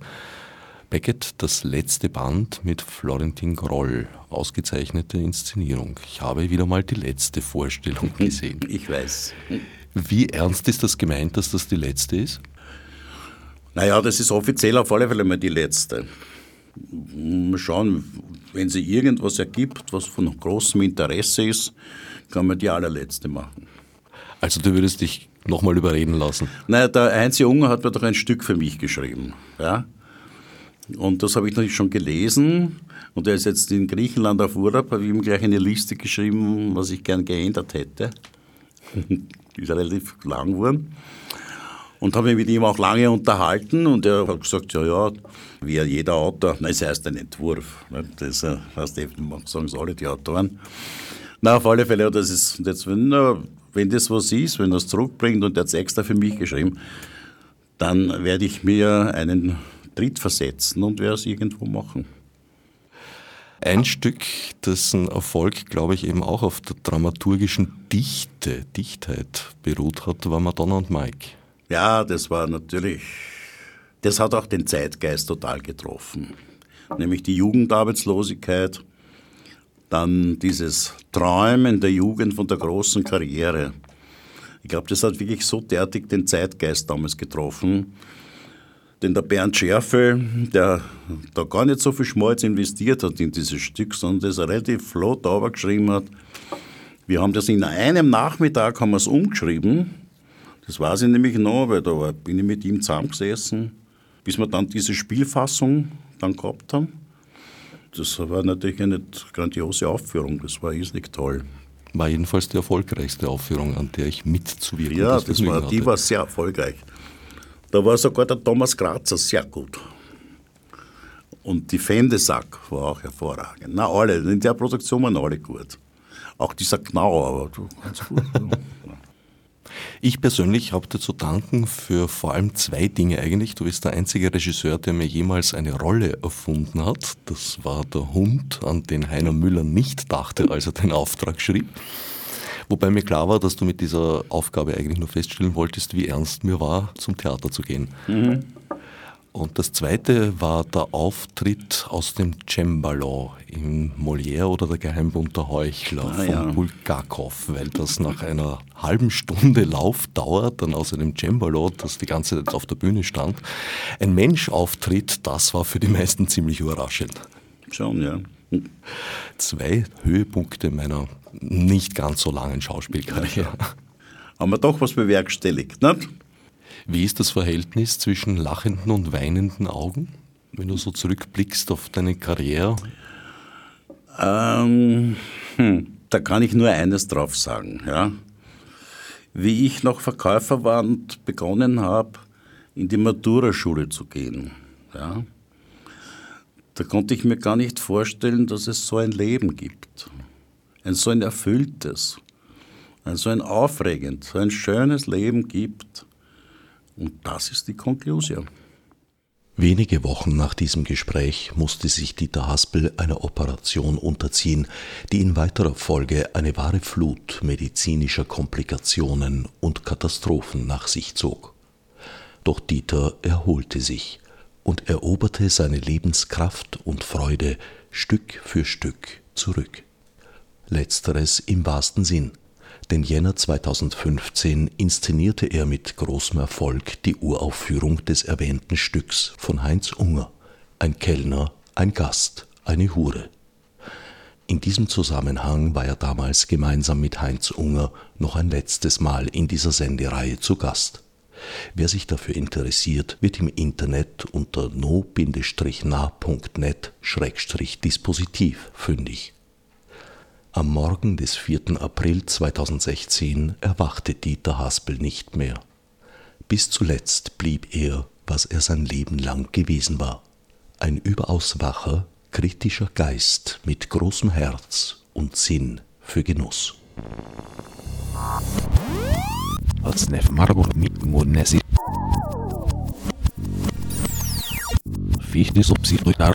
Beckett, das letzte Band mit Florentin Groll, ausgezeichnete Inszenierung. Ich habe wieder mal die letzte Vorstellung [laughs] gesehen. Ich weiß. Wie ernst ist das gemeint, dass das die letzte ist? Naja, das ist offiziell auf alle Fälle mal die letzte. Mal schauen, wenn sie irgendwas ergibt, was von großem Interesse ist, kann man die allerletzte machen. Also du würdest dich nochmal überreden lassen? Naja, der Heinz Junger hat mir doch ein Stück für mich geschrieben. Ja? Und das habe ich natürlich schon gelesen. Und er ist jetzt in Griechenland auf Urlaub, habe ich ihm gleich eine Liste geschrieben, was ich gern geändert hätte. [laughs] Ist relativ lang geworden. Und habe mich mit ihm auch lange unterhalten und er hat gesagt, ja, ja, wie jeder Autor, nein, es heißt ein Entwurf. Ne? Das heißt, sagen es alle die Autoren. Na, auf alle Fälle, das ist jetzt, wenn, wenn das was ist, wenn er es zurückbringt und er hat es extra für mich geschrieben, dann werde ich mir einen Tritt versetzen und werde es irgendwo machen. Ein Stück, dessen Erfolg, glaube ich, eben auch auf der dramaturgischen Dichte, Dichtheit beruht hat, war Madonna und Mike. Ja, das war natürlich, das hat auch den Zeitgeist total getroffen. Nämlich die Jugendarbeitslosigkeit, dann dieses Träumen der Jugend von der großen Karriere. Ich glaube, das hat wirklich so derartig den Zeitgeist damals getroffen, denn der Bernd Schärfe, der da gar nicht so viel Schmalz investiert hat in dieses Stück, sondern das relativ flott geschrieben hat. Wir haben das in einem Nachmittag haben wir es umgeschrieben. Das weiß ich nämlich noch, weil da bin ich mit ihm zusammengesessen, bis wir dann diese Spielfassung dann gehabt haben. Das war natürlich eine grandiose Aufführung, das war irrsinnig toll. War jedenfalls die erfolgreichste Aufführung, an der ich mitzuwirken Ja, das war, die war sehr erfolgreich. Da war sogar der Thomas Grazer sehr gut. Und die Fendesack war auch hervorragend. Na, alle, in der Produktion waren alle gut. Auch dieser Knauer, du, ganz gut. Ich persönlich habe dir zu danken für vor allem zwei Dinge eigentlich. Du bist der einzige Regisseur, der mir jemals eine Rolle erfunden hat. Das war der Hund, an den Heiner Müller nicht dachte, als er den Auftrag schrieb. Wobei mir klar war, dass du mit dieser Aufgabe eigentlich nur feststellen wolltest, wie ernst mir war, zum Theater zu gehen. Mhm. Und das zweite war der Auftritt aus dem Cembalo im Molière oder der Geheimbund der Heuchler ah, von ja. Bulgakov, weil das nach einer halben Stunde Laufdauer dann aus einem Cembalo, das die ganze Zeit auf der Bühne stand, ein Mensch auftritt, das war für die meisten ziemlich überraschend. Schon, ja. Zwei Höhepunkte meiner nicht ganz so langen Schauspielkarriere. Haben wir doch was bewerkstelligt, nicht? Wie ist das Verhältnis zwischen lachenden und weinenden Augen, wenn du so zurückblickst auf deine Karriere? Ähm, hm, da kann ich nur eines drauf sagen. Ja. Wie ich noch Verkäufer war und begonnen habe, in die Maturaschule zu gehen, ja, da konnte ich mir gar nicht vorstellen, dass es so ein Leben gibt. Ein so ein erfülltes, ein so ein aufregendes, so ein schönes Leben gibt und das ist die Konklusion. Wenige Wochen nach diesem Gespräch musste sich Dieter Haspel einer Operation unterziehen, die in weiterer Folge eine wahre Flut medizinischer Komplikationen und Katastrophen nach sich zog. Doch Dieter erholte sich und eroberte seine Lebenskraft und Freude Stück für Stück zurück. Letzteres im wahrsten Sinn den Jänner 2015 inszenierte er mit großem Erfolg die Uraufführung des erwähnten Stücks von Heinz Unger Ein Kellner, ein Gast, eine Hure. In diesem Zusammenhang war er damals gemeinsam mit Heinz Unger noch ein letztes Mal in dieser Sendereihe zu Gast. Wer sich dafür interessiert, wird im Internet unter no-na.net-dispositiv fündig. Am Morgen des 4. April 2016 erwachte Dieter Haspel nicht mehr. Bis zuletzt blieb er, was er sein Leben lang gewesen war. Ein überaus wacher, kritischer Geist mit großem Herz und Sinn für Genuss. Fichte subsidiar